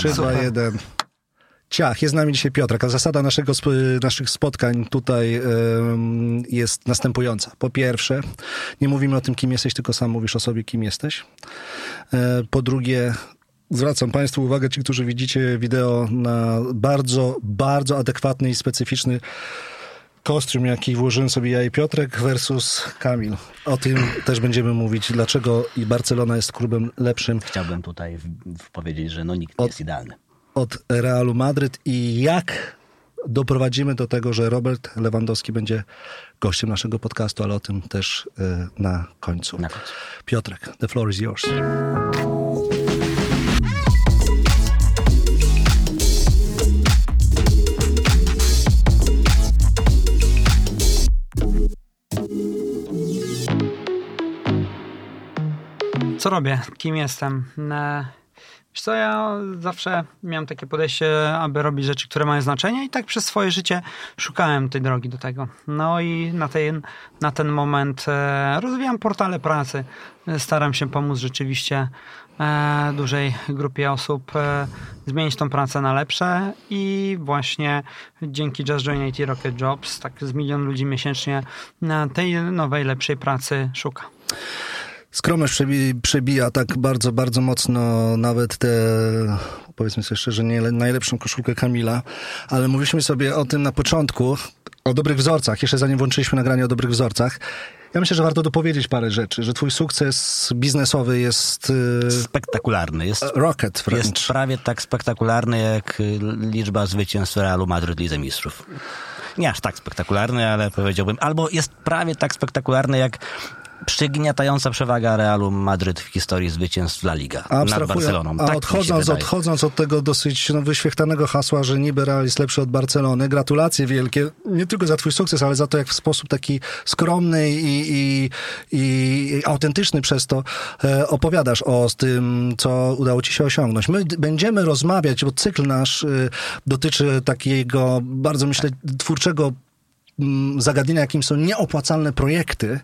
3, 2, 1. Ciach, jest z nami dzisiaj Piotrek, a zasada naszego, naszych spotkań tutaj jest następująca. Po pierwsze, nie mówimy o tym, kim jesteś, tylko sam mówisz o sobie, kim jesteś. E, po drugie, zwracam Państwu uwagę, ci, którzy widzicie wideo, na bardzo, bardzo adekwatny i specyficzny kostium, jaki włożyłem sobie ja i Piotrek versus Kamil. O tym też będziemy mówić, dlaczego i Barcelona jest klubem lepszym Chciałbym tutaj powiedzieć, że no nikt nie jest idealny. od Realu Madryt i jak doprowadzimy do tego, że Robert Lewandowski będzie gościem naszego podcastu, ale o tym też y, na końcu. Na końcu. Piotrek, the floor is yours. Co robię? Kim jestem? E, Wiesz co, ja zawsze miałem takie podejście, aby robić rzeczy, które mają znaczenie i tak przez swoje życie szukałem tej drogi do tego. No i na ten, na ten moment e, rozwijam portale pracy. Staram się pomóc rzeczywiście e, dużej grupie osób zmienić tą pracę na lepsze i właśnie dzięki Just Join IT Rocket Jobs tak z milion ludzi miesięcznie tej nowej, lepszej pracy szuka. Skromność przebi- przebija tak bardzo, bardzo mocno nawet te, powiedzmy sobie szczerze, nie najlepszą koszulkę Kamila, ale mówiliśmy sobie o tym na początku, o dobrych wzorcach, jeszcze zanim włączyliśmy nagranie o dobrych wzorcach. Ja myślę, że warto dopowiedzieć parę rzeczy, że twój sukces biznesowy jest y, Spektakularny. Jest, rocket wręcz. jest prawie tak spektakularny jak liczba zwycięstw Realu Madryt Lidze Mistrzów. Nie aż tak spektakularny, ale powiedziałbym. Albo jest prawie tak spektakularny jak przygniatająca przewaga Realu Madryt w historii zwycięstw La Liga nad Barceloną. Tak odchodząc, odchodząc od tego dosyć no, wyświechtanego hasła, że niby Real jest lepszy od Barcelony, gratulacje wielkie, nie tylko za twój sukces, ale za to, jak w sposób taki skromny i, i, i autentyczny przez to e, opowiadasz o tym, co udało ci się osiągnąć. My będziemy rozmawiać, bo cykl nasz e, dotyczy takiego bardzo, myślę, twórczego mm, zagadnienia, jakim są nieopłacalne projekty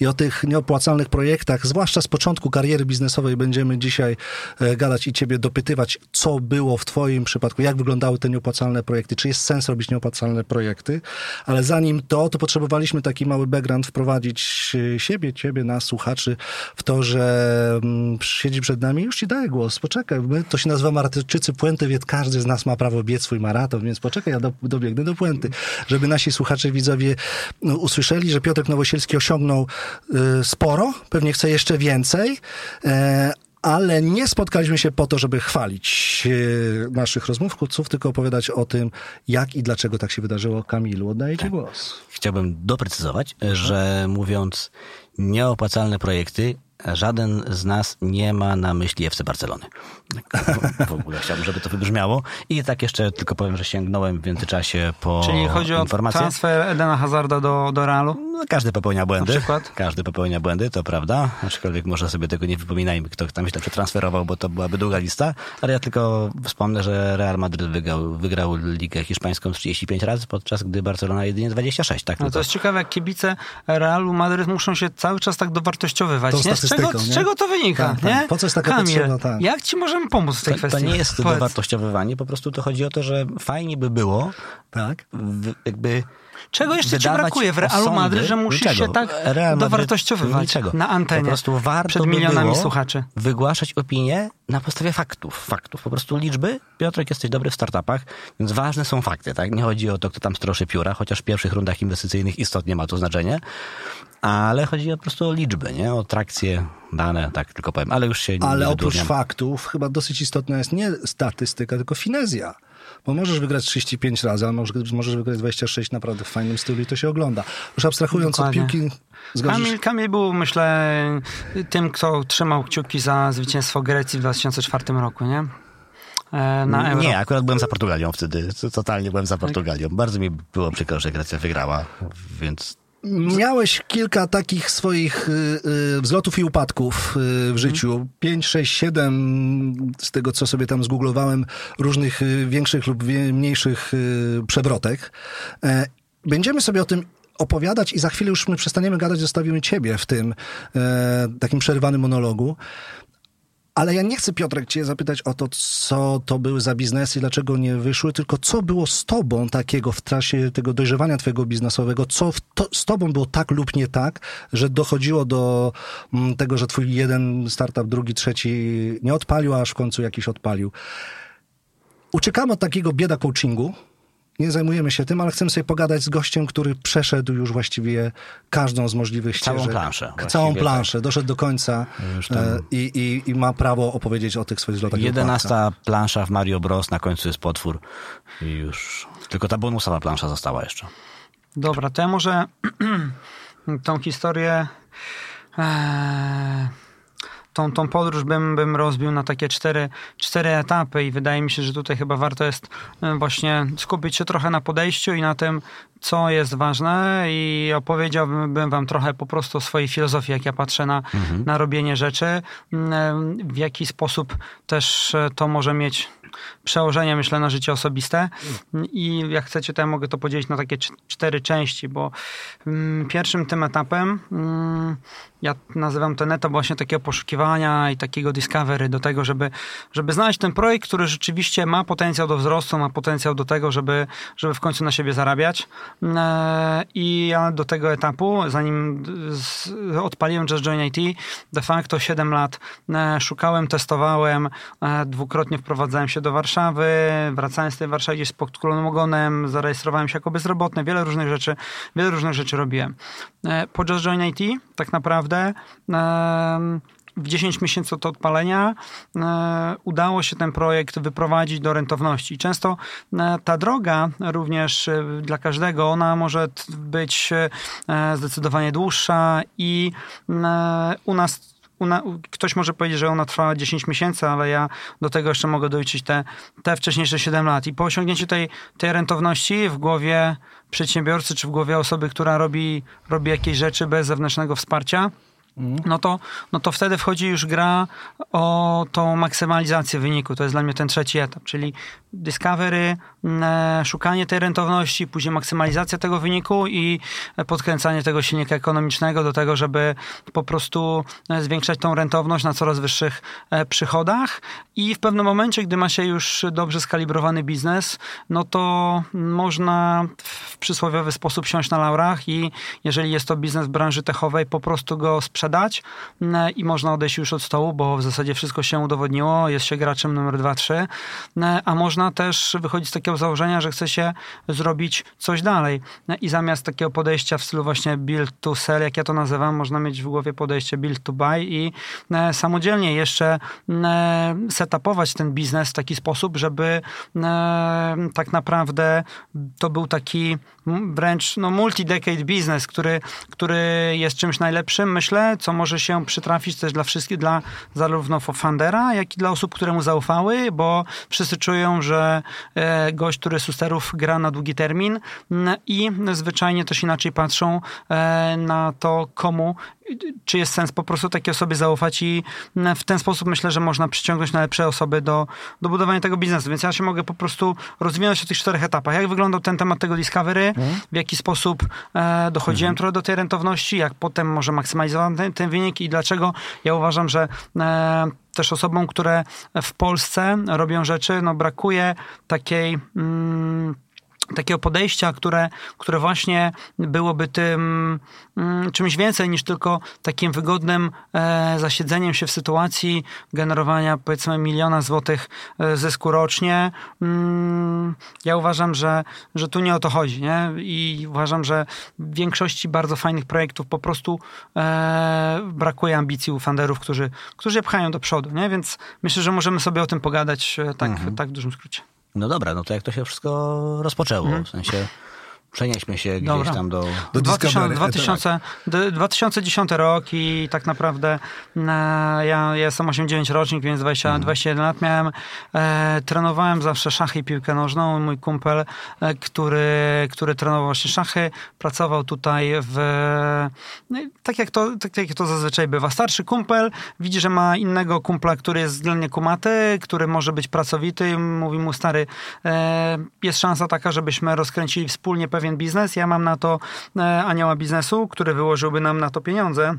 i o tych nieopłacalnych projektach, zwłaszcza z początku kariery biznesowej będziemy dzisiaj e, gadać i ciebie dopytywać, co było w twoim przypadku, jak wyglądały te nieopłacalne projekty, czy jest sens robić nieopłacalne projekty, ale zanim to, to potrzebowaliśmy taki mały background wprowadzić e, siebie, ciebie, nas, słuchaczy w to, że mm, siedzi przed nami, już ci daję głos, poczekaj, my, to się nazywa Maratyczycy Puenty, więc każdy z nas ma prawo biec swój maraton, więc poczekaj, ja do, dobiegnę do Puenty, żeby nasi słuchacze, widzowie no, usłyszeli, że Piotr Nowosielski osiągnął y, sporo, pewnie chce jeszcze więcej, e, ale nie spotkaliśmy się po to, żeby chwalić e, naszych rozmówców, tylko opowiadać o tym, jak i dlaczego tak się wydarzyło. Kamilu, oddaję ci głos. Chciałbym doprecyzować, że mówiąc nieopłacalne projekty, żaden z nas nie ma na myśli FC Barcelony. W ogóle chciałbym, żeby to wybrzmiało. I tak jeszcze tylko powiem, że sięgnąłem w międzyczasie po Czyli chodzi o informacje. transfer Edena Hazarda do, do Realu? No, każdy popełnia błędy. Na przykład? Każdy popełnia błędy, to prawda. Aczkolwiek może sobie tego nie wypominajmy, kto tam źle przetransferował, bo to byłaby długa lista. Ale ja tylko wspomnę, że Real Madryt wygrał, wygrał Ligę Hiszpańską 35 razy, podczas gdy Barcelona jedynie 26. Tak, No tylko. to jest ciekawe, jak kibice Realu Madryt muszą się cały czas tak dowartościowywać. Tą Nie? Z, czego, statystyką, z czego to wynika? Tak, tak. nie? Po co jest taka Kamil, potrzeba, tak. jak ci możemy pomóc w tej To, to kwestii? nie jest Powiedz. dowartościowywanie, po prostu to chodzi o to, że fajnie by było Tak? w, jakby Czego jeszcze ci brakuje w Realu Madryt, że musisz niczego. się tak Real Madryt dowartościowywać niczego. na antenie Po prostu warto przed by milionami było słuchaczy? wygłaszać opinie na podstawie faktów. Faktów, po prostu liczby. Piotrek, jesteś dobry w startupach, więc ważne są fakty, tak? Nie chodzi o to, kto tam stroszy pióra, chociaż w pierwszych rundach inwestycyjnych istotnie ma to znaczenie, ale chodzi po prostu o liczby, nie? O trakcje, dane, tak tylko powiem, ale już się Ale nie oprócz faktów chyba dosyć istotna jest nie statystyka, tylko finezja. Bo możesz wygrać 35 razy, ale możesz, możesz wygrać 26 naprawdę w fajnym stylu i to się ogląda. Już abstrahując Dokładnie. od piłki, zgodzisz Kamil, Kamil był, myślę, tym, kto trzymał kciuki za zwycięstwo Grecji w 2004 roku, nie? E, Na Euro. Nie, akurat byłem za Portugalią wtedy. Totalnie byłem za Portugalią. Bardzo mi było przykro, że Grecja wygrała, więc Miałeś kilka takich swoich y, y, wzlotów i upadków y, w życiu. 5, 6, 7 z tego, co sobie tam zgooglowałem, różnych większych lub mniejszych przewrotek. E, Będziemy sobie o tym opowiadać i za chwilę już my przestaniemy gadać, zostawimy ciebie w tym e, takim przerwanym monologu. Ale ja nie chcę, Piotrek, cię zapytać o to, co to były za biznesy, dlaczego nie wyszły, tylko co było z tobą takiego w czasie tego dojrzewania twojego biznesowego, co to, z tobą było tak lub nie tak, że dochodziło do mm, tego, że twój jeden startup, drugi, trzeci nie odpalił, a aż w końcu jakiś odpalił. Uciekamy od takiego bieda coachingu, nie zajmujemy się tym, ale chcemy sobie pogadać z gościem, który przeszedł już właściwie każdą z możliwych Całą ścieżek. planszę Całą planszę, doszedł do końca e, i, i, i ma prawo opowiedzieć o tych swoich zlotach. Jedenasta plansza w Mario Bros. Na końcu jest potwór i już... Tylko ta bonusowa plansza została jeszcze. Dobra, to ja może tą historię, e, tą, tą podróż bym, bym rozbił na takie cztery, cztery etapy i wydaje mi się, że tutaj chyba warto jest e, właśnie skupić się trochę na podejściu i na tym, co jest ważne i opowiedziałbym wam trochę po prostu o swojej filozofii, jak ja patrzę na, na robienie rzeczy, mm, w jaki sposób też e, to może mieć przełożenie, myślę, na życie osobiste. I jak chcecie, to ja mogę to podzielić na takie cz- cztery części, bo mm, pierwszym tym etapem mm, ja nazywam ten etap właśnie takiego poszukiwania i takiego discovery do tego, żeby, żeby znaleźć ten projekt, który rzeczywiście ma potencjał do wzrostu, ma potencjał do tego, żeby, żeby w końcu na siebie zarabiać. E, I ja do tego etapu, zanim odpaliłem Just Join IT, de facto 7 lat e, szukałem, testowałem, e, dwukrotnie wprowadzałem się do Warszawy, wracałem z tej Warszawy gdzieś z podkulonym ogonem, zarejestrowałem się jako bezrobotny, wiele różnych rzeczy, wiele różnych rzeczy robiłem. E, Po Just Join IT tak naprawdę em, w 10 miesięcy od odpalenia e, udało się ten projekt wyprowadzić do rentowności. Często e, ta droga również e, dla każdego, ona może być e, zdecydowanie dłuższa i e, u nas una, ktoś może powiedzieć, że ona trwała 10 miesięcy, ale ja do tego jeszcze mogę doliczyć te, te wcześniejsze 7 lat. I po osiągnięciu tej, tej rentowności w głowie przedsiębiorcy, czy w głowie osoby, która robi, robi jakieś rzeczy bez zewnętrznego wsparcia, no to, no to wtedy wchodzi już gra o tą maksymalizację wyniku. To jest dla mnie ten trzeci etap, czyli discovery, e, szukanie tej rentowności, później maksymalizacja tego wyniku i podkręcanie tego silnika ekonomicznego do tego, żeby po prostu e, zwiększać tą rentowność na coraz wyższych e, przychodach. I w pewnym momencie, gdy ma się już dobrze skalibrowany biznes, no to można w przysłowiowy sposób siąść na laurach i jeżeli jest to biznes branży techowej, po prostu go sprzedać e, i można odejść już od stołu, bo w zasadzie wszystko się udowodniło, jest się graczem numer 2-3, e, a można też wychodzić z takiego założenia, że chce się zrobić coś dalej. E, i zamiast takiego podejścia w stylu właśnie build to sell, jak ja to nazywam, można mieć w głowie podejście build to buy i samodzielnie jeszcze setupować ten biznes w taki sposób, żeby tak naprawdę to był taki wręcz no, multi-decade biznes, który, który jest czymś najlepszym, myślę, co może się przytrafić też dla wszystkich, dla zarówno fundera, jak i dla osób, które mu zaufały, bo wszyscy czują, że e, gość, który z usterów gra na długi termin i zwyczajnie też inaczej patrzą e, na to, komu czy jest sens po prostu takiej osobie zaufać i w ten sposób myślę, że można przyciągnąć najlepsze osoby do, do budowania tego biznesu. Więc ja się mogę po prostu rozwinąć o tych czterech etapach. Jak wyglądał ten temat tego discovery, w jaki sposób e, dochodziłem trochę do tej rentowności, jak potem może maksymalizowałem ten, ten wynik i dlaczego ja uważam, że e, też osobom, które w Polsce robią rzeczy, no brakuje takiej... Mm, takiego podejścia, które, które właśnie byłoby tym mm, czymś więcej niż tylko takim wygodnym e, zasiedzeniem się w sytuacji generowania powiedzmy miliona złotych e, zysku rocznie. Mm, ja uważam, że, że tu nie o to chodzi. Nie? I uważam, że w większości bardzo fajnych projektów po prostu e, brakuje ambicji u funderów, którzy, którzy je pchają do przodu. Nie? Więc myślę, że możemy sobie o tym pogadać tak, tak w dużym skrócie. No dobra, no to jak to się wszystko rozpoczęło? W sensie przenieśmy się gdzieś Dobra. tam do... Do 2000, Discovery, 2000, d- 2010 rok i tak naprawdę e, ja, ja jestem 89 rocznik, więc 20, 21 lat miałem. E, trenowałem zawsze szachy i piłkę nożną. Mój kumpel, e, który, który trenował właśnie szachy, pracował tutaj w... No, tak, jak to, tak jak to zazwyczaj bywa. Starszy kumpel widzi, że ma innego kumpla, który jest względnie kumaty, który może być pracowity mówi mu stary, e, jest szansa taka, żebyśmy rozkręcili wspólnie pewien biznes. Ja mam na to e, anioła biznesu, który wyłożyłby nam na to pieniądze.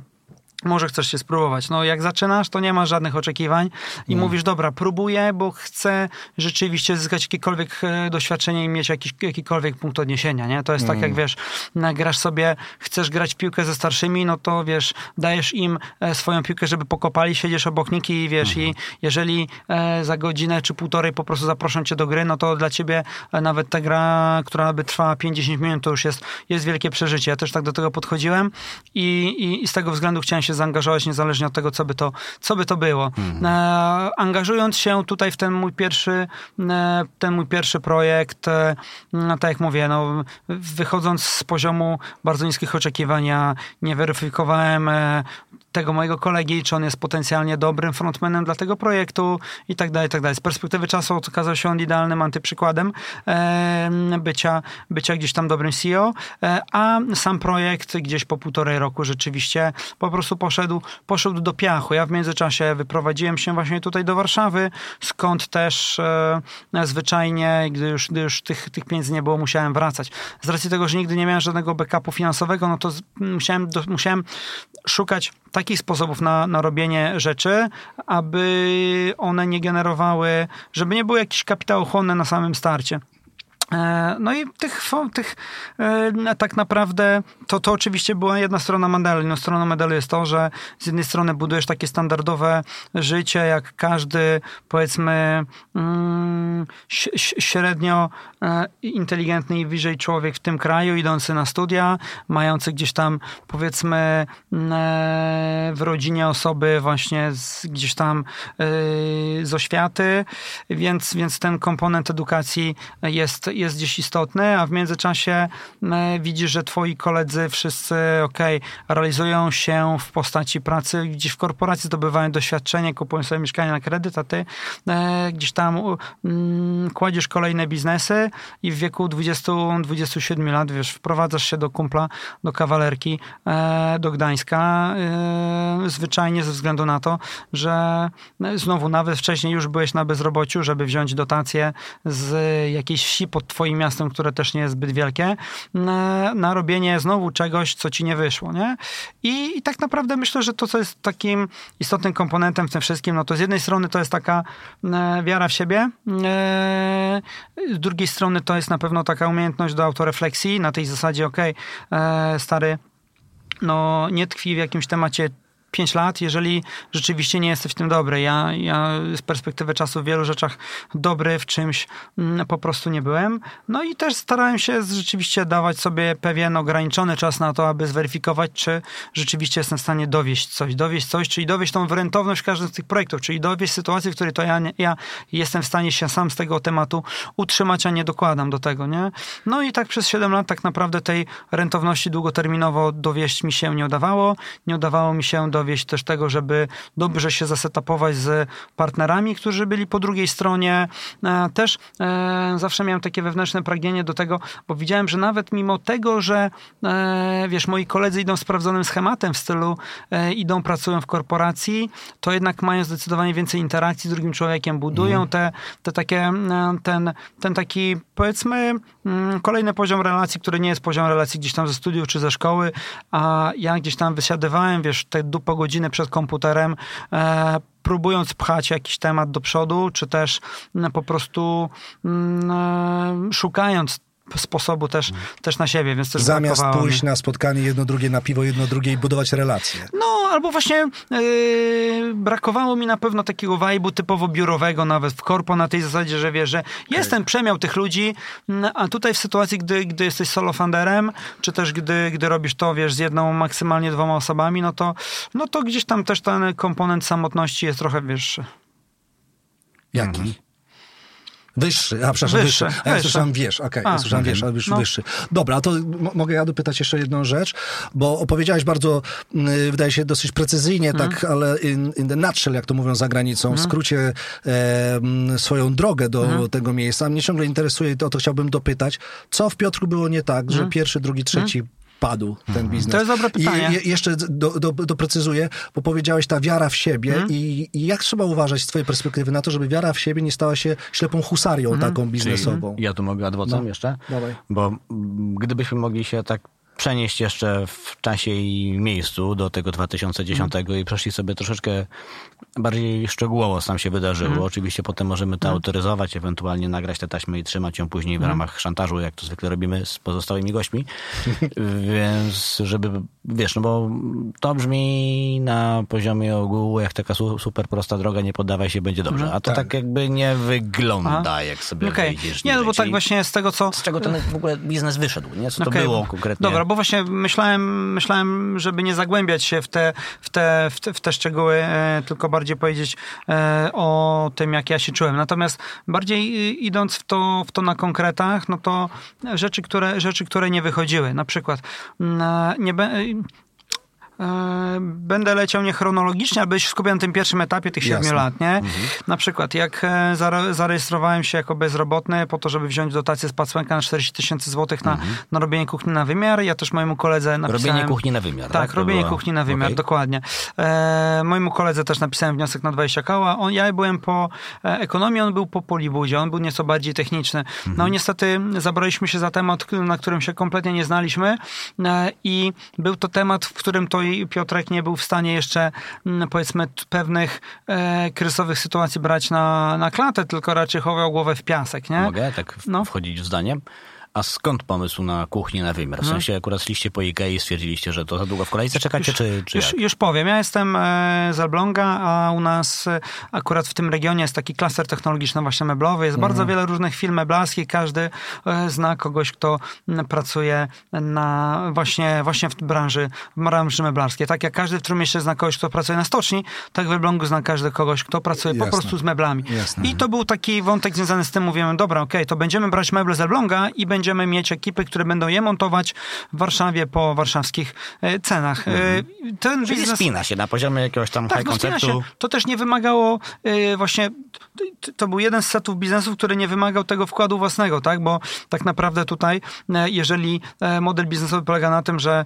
Może chcesz się spróbować. No jak zaczynasz, to nie masz żadnych oczekiwań i mówisz, dobra, próbuję, bo chcę rzeczywiście zyskać jakiekolwiek e, doświadczenie i mieć jakiś, jakikolwiek punkt odniesienia, nie? To jest tak, jak wiesz, grasz sobie, chcesz grać w piłkę ze starszymi, no to wiesz, dajesz im e, swoją piłkę, żeby pokopali, siedzisz obok nich i wiesz, i jeżeli e, za godzinę czy półtorej po prostu zaproszą cię do gry, no to dla ciebie nawet ta gra, która by trwała 5-10 minut, to już jest, jest wielkie przeżycie. Ja też tak do tego podchodziłem i, i, i z tego względu chciałem się zaangażować niezależnie od tego, co by to, co by to było. Mhm. E, angażując się tutaj w ten mój pierwszy, e, ten mój pierwszy projekt, e, no, tak jak mówię, no, wychodząc z poziomu bardzo niskich oczekiwań, ja nie weryfikowałem e, tego mojego kolegi, czy on jest potencjalnie dobrym frontmanem dla tego projektu i tak dalej, i tak dalej. Z perspektywy czasu okazał się on idealnym antyprzykładem e, bycia, bycia gdzieś tam dobrym CEO, e, a sam projekt gdzieś po półtorej roku rzeczywiście po prostu poszedł, poszedł do piachu. Ja w międzyczasie wyprowadziłem się właśnie tutaj do Warszawy, skąd też e, zwyczajnie, gdy już, gdy już tych, tych pieniędzy nie było, musiałem wracać. Z racji tego, że nigdy nie miałem żadnego backupu finansowego, no to z, musiałem, do, musiałem szukać takich sposobów na, na robienie rzeczy, aby one nie generowały, żeby nie było jakiś kapitałochłonne na samym starcie. E, No i tych, tych e, tak naprawdę to, to oczywiście była jedna strona medali. Inną stroną medalu jest to, że z jednej strony budujesz takie standardowe życie, jak każdy powiedzmy mm, średnio e, inteligentny i wyżej człowiek w tym kraju, idący na studia, mający gdzieś tam powiedzmy mm, w rodzinie osoby właśnie z, gdzieś tam z oświaty, więc, więc ten komponent edukacji jest, jest gdzieś istotny, a w międzyczasie widzisz, że twoi koledzy wszyscy, okej, realizują się w postaci pracy gdzieś w korporacji, zdobywają doświadczenie, kupują sobie mieszkanie na kredyt, a ty e, gdzieś tam kładziesz kolejne biznesy i w wieku 20-27 lat, wiesz, wprowadzasz się do kumpla, do kawalerki, e, do Gdańska, e, zwyczajnie ze względu na to, że znowu nawet wcześniej już byłeś na bezrobociu, żeby wziąć dotację z jakiejś wsi pod twoim miastem, które też nie jest zbyt wielkie, na, na robienie znowu czegoś, co ci nie wyszło, nie? I, I tak naprawdę myślę, że to, co jest takim istotnym komponentem w tym wszystkim, no to z jednej strony to jest taka e, wiara w siebie, e, z drugiej strony to jest na pewno taka umiejętność do autorefleksji, na tej zasadzie, okej, e, stary, no nie tkwi w jakimś temacie 5 lat, jeżeli rzeczywiście nie jesteś w tym dobry. Ja, ja z perspektywy czasu w wielu rzeczach dobry w czymś mm, po prostu nie byłem. No i też starałem się rzeczywiście dawać sobie pewien ograniczony czas na to, aby zweryfikować, czy rzeczywiście jestem w stanie dowieść coś. Dowieść coś, czyli dowieść tą rentowność każdym z tych projektów, czyli dowieść sytuację, w której to ja, ja jestem w stanie się sam z tego tematu utrzymać, a nie dokładam do tego, nie? No i tak przez 7 lat tak naprawdę tej rentowności długoterminowo dowieść mi się nie udawało. Nie udawało mi się dowieść też tego, żeby dobrze się zasetapować z partnerami, którzy byli po drugiej stronie. E, Też e, zawsze miałem takie wewnętrzne pragnienie do tego, bo widziałem, że nawet mimo tego, że e, wiesz, moi koledzy idą sprawdzonym schematem w stylu idą, pracują w korporacji, to jednak mają zdecydowanie więcej interakcji z drugim człowiekiem, budują te, te takie, ten, ten taki powiedzmy mm, kolejny poziom relacji, który nie jest poziom relacji gdzieś tam ze studiów czy ze szkoły, a ja gdzieś tam wysiadywałem, wiesz, te du- po godziny przed komputerem, e, próbując pchać jakiś temat do przodu, czy też mm, po prostu mm, e, szukając sposobu też, też na siebie, więc też Zamiast pójść na spotkanie jedno drugie na piwo, jedno drugie i budować relacje. No, albo właśnie yy, brakowało mi na pewno takiego vibe'u typowo biurowego, nawet w korpo, na tej zasadzie, że wiesz, że jestem przemiał tych ludzi, a tutaj w sytuacji, gdy, gdy jesteś solo funderem, czy też gdy, gdy robisz to, wiesz, z jedną, maksymalnie dwoma osobami, no to, no to gdzieś tam też ten komponent samotności jest trochę wyższy. Jaki? Wyższy, a przepraszam, wyższy. Wyższy, A ja słyszałem wiesz, okej, ja A, słyszałem wiesz, ale wyższy, No. wyższy. Dobra, to mogę ja dopytać jeszcze jedną rzecz, bo opowiedziałeś bardzo, y, wydaje się, dosyć precyzyjnie, Mhm. tak, ale in, in the nutshell, jak to mówią za granicą, w skrócie e, swoją drogę do Mhm. tego miejsca. Mnie ciągle interesuje, to, to chciałbym dopytać, co w Piotrku było nie tak, że pierwszy, drugi, trzeci padł ten biznes. Mhm. To jest dobre pytanie. I je, jeszcze do, do, doprecyzuję, bo powiedziałeś ta wiara w siebie Mhm. i, i jak trzeba uważać z twojej perspektywy na to, żeby wiara w siebie nie stała się ślepą husarią Mhm. taką biznesową. Ja tu mogę adwocem No, jeszcze? dawaj. Bo gdybyśmy mogli się tak przenieść jeszcze w czasie i miejscu do tego 2010 Mhm. i przeszli sobie troszeczkę bardziej szczegółowo, tam się wydarzyło. Mhm. Oczywiście potem możemy to autoryzować, ewentualnie nagrać tę taśmę i trzymać ją później w Mhm. ramach szantażu, jak to zwykle robimy z pozostałymi gośćmi. Więc żeby, wiesz, no bo to brzmi na poziomie ogółu, jak taka su- super prosta droga, nie poddawaj się, będzie dobrze. A to tak, tak. jakby nie wygląda, Aha. jak sobie Okej. wejdziesz. Nie, no bo tak właśnie z tego, co... Z czego ten w ogóle biznes wyszedł, nie? Co to było konkretnie? Dobra, bo właśnie myślałem, myślałem żeby nie zagłębiać się w te, w te, w te, w te szczegóły, e, tylko bardziej powiedzieć e, o tym, jak ja się czułem. Natomiast bardziej y, idąc w to, w to na konkretach, no to rzeczy, które, rzeczy, które nie wychodziły. Na przykład mm, nie E, Będę leciał nie chronologicznie, ale się skupiam na tym pierwszym etapie tych siedmiu lat, nie? Na przykład, jak e, zare- zarejestrowałem się jako bezrobotny po to, żeby wziąć dotację z Pacłęka na 40 tysięcy złotych na, na robienie kuchni na wymiar, ja też mojemu koledze napisałem... Robienie kuchni na wymiar, Tak, tak? Robienie było- kuchni na wymiar, okej. dokładnie. E, mojemu koledze też napisałem wniosek na 20 koła. On, ja byłem po e, ekonomii, on był po polibudzie, on był nieco bardziej techniczny. Mhm. No niestety zabraliśmy się za temat, na którym się kompletnie nie znaliśmy e, i był to temat, w którym to i Piotrek nie był w stanie jeszcze mm, powiedzmy pewnych e, kryzysowych sytuacji brać na, na klatę, tylko raczej chował głowę w piasek, nie? Mogę tak No. wchodzić w zdanie? A skąd pomysł na kuchnię na wymiar? W sensie akurat szliście po Ikei i stwierdziliście, że to za długo w kolejce czekacie, czy, czy już, już powiem. Ja jestem e, z Elbląga, a u nas e, akurat w tym regionie jest taki klaster technologiczny właśnie meblowy. Jest Mhm. bardzo wiele różnych firm meblarskich. Każdy e, zna kogoś, kto pracuje na właśnie, właśnie w branży, w branży meblarskiej. Tak jak każdy w Trójmieście zna kogoś, kto pracuje na stoczni, tak w Elblągu zna każdy kogoś, kto pracuje po Jasne. prostu z meblami. Jasne. I to był taki wątek związany z tym, mówimy, dobra, okej, to będziemy brać meble z Elbląga i będziemy mieć ekipy, które będą je montować w Warszawie po warszawskich e, cenach. E, Ten Mhm. Czyli biznes... spina się na poziomie jakiegoś tam Tak, high no konceptu. się. To też nie wymagało e, właśnie, to, był jeden z setów biznesów, który nie wymagał tego wkładu własnego, tak? Bo tak naprawdę tutaj, jeżeli model biznesowy polega na tym, że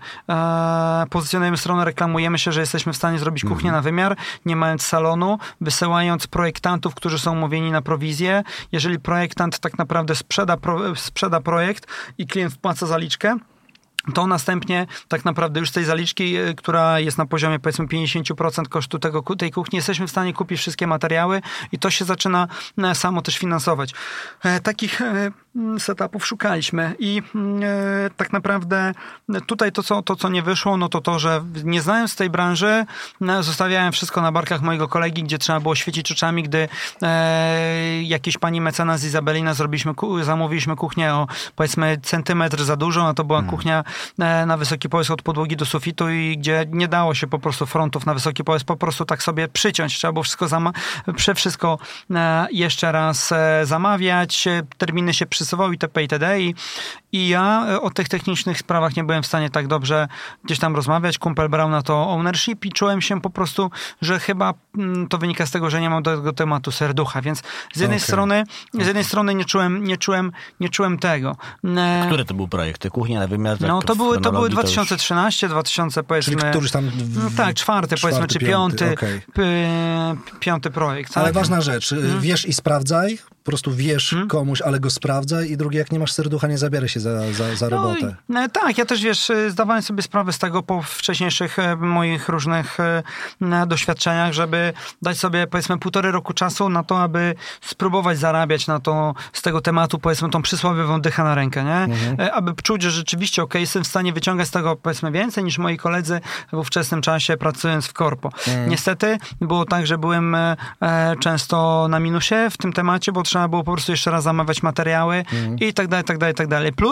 pozycjonujemy stronę, reklamujemy się, że jesteśmy w stanie zrobić Mhm. kuchnię na wymiar, nie mając salonu, wysyłając projektantów, którzy są umówieni na prowizję. Jeżeli projektant tak naprawdę sprzeda, pro, sprzeda projekt i klient wpłaca zaliczkę, to następnie tak naprawdę już z tej zaliczki, e, która jest na poziomie powiedzmy 50% kosztu tego, tej kuchni, jesteśmy w stanie kupić wszystkie materiały i to się zaczyna e, samo też finansować. E, Takich e, setupów szukaliśmy i mm, e, tak naprawdę tutaj to co, to, co nie wyszło, no to to, że nie znając tej branży, e, zostawiałem wszystko na barkach mojego kolegi, gdzie trzeba było świecić oczami, gdy e, jakiejś pani mecenas Izabelina zrobiliśmy, zamówiliśmy kuchnię o powiedzmy centymetr za dużą, a to była kuchnia e, na wysoki pojas od podłogi do sufitu i gdzie nie dało się po prostu frontów na wysoki pojas po prostu tak sobie przyciąć. Trzeba było wszystko zama- prze wszystko e, jeszcze raz e, zamawiać, e, terminy się przysuwały itp. itd. I, I ja e, o tych technicznych sprawach nie byłem w stanie tak dobrze gdzieś tam rozmawiać. Kumpel brał na to ownership i czułem się po prostu, że chyba mm, to wynika z tego, że nie mam do tego tematu serducha, więc z jednej Okej. strony z jednej strony nie czułem, nie czułem, nie czułem tego. E, Który to był projekt? Te kuchnie na wymiar? no to były, to były chronologii już- 2013, 2000 powiedzmy. Czyli któryś tam... w- No tak, czwarty, powiedzmy, czy piąty, okej. p- piąty projekt. Ale tak? ważna rzecz, Mhm. wiesz i sprawdzaj, po prostu wiesz komuś, ale go sprawdzaj i drugie, jak nie masz serducha, nie zabieraj się za, za, za robotę. No, i- e, tak, ja też wiesz, e, zdawałem sobie sprawę z tego po wcześniejszych e, moich różnych doświadczeniach, żeby dać sobie powiedzmy półtorej roku czasu na to, aby spróbować zarabiać na to, z tego tematu powiedzmy tą przysłowiową dycha na rękę, nie? E, Aby czuć, że rzeczywiście ok, jestem w stanie wyciągać z tego powiedzmy więcej niż moi koledzy w ówczesnym czasie pracując w korpo. Niestety było tak, że byłem często na minusie w tym temacie, bo trzeba było po prostu jeszcze raz zamawiać materiały i tak dalej, tak dalej, tak dalej. Plus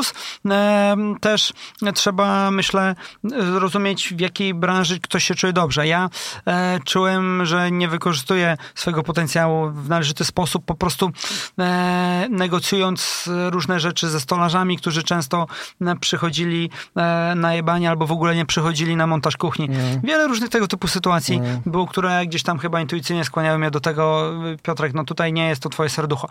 e, też trzeba, myślę, zrozumieć w jakiej branży ktoś się czuje dobrze. Ja e, czułem, że nie wykorzystuję swojego potencjału w należyty sposób, po prostu e, negocjując różne rzeczy ze stolarzami, którzy często e, przychodzili na jebanie albo w ogóle nie przychodzili na montaż kuchni. Wiele różnych tego typu sytuacji było, które gdzieś tam chyba intuicyjnie skłaniały mnie do tego, Piotrek, no tutaj nie jest to twoje serducho.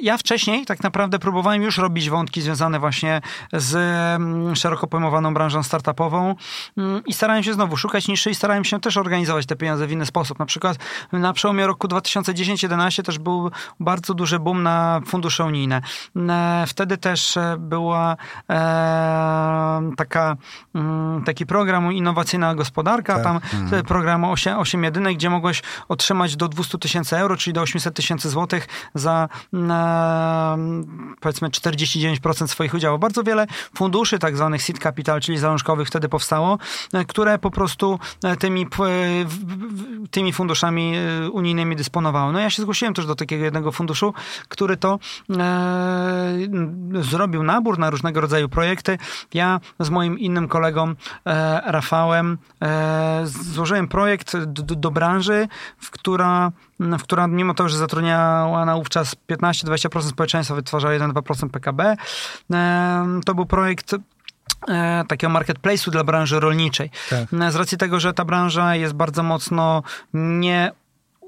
Ja wcześniej tak naprawdę próbowałem już robić wątki związane właśnie właśnie z mm, szeroko pojmowaną branżą startupową mm, i starałem się znowu szukać niszy i starałem się też organizować te pieniądze w inny sposób. Na przykład na przełomie roku 2010-2011 też był bardzo duży boom na fundusze unijne. E, Wtedy też e, była e, taka, mm, taki program Innowacyjna Gospodarka, Tak. tam program 8, 8 jedynek, gdzie mogłeś otrzymać do 200 tysięcy euro, czyli do 800 tysięcy złotych za mm, powiedzmy 49% swoich udziałów. Bardzo wiele funduszy, tak zwanych seed capital, czyli zalążkowych wtedy powstało, e, które po prostu e, tymi, w- tymi funduszami e, unijnymi dysponowały. No ja się zgłosiłem też do takiego jednego funduszu, który to e, zrobił nabór na różnego rodzaju projekty. Ja z moim innym kolegą e, Rafałem e, złożyłem projekt do, do branży, w która, w która mimo to, że zatrudniała na wówczas 15-20% społeczeństwa, wytwarzała 1-2% PKB, to był projekt e, takiego marketplace'u dla branży rolniczej. Tak. E, Z racji tego, że ta branża jest bardzo mocno nie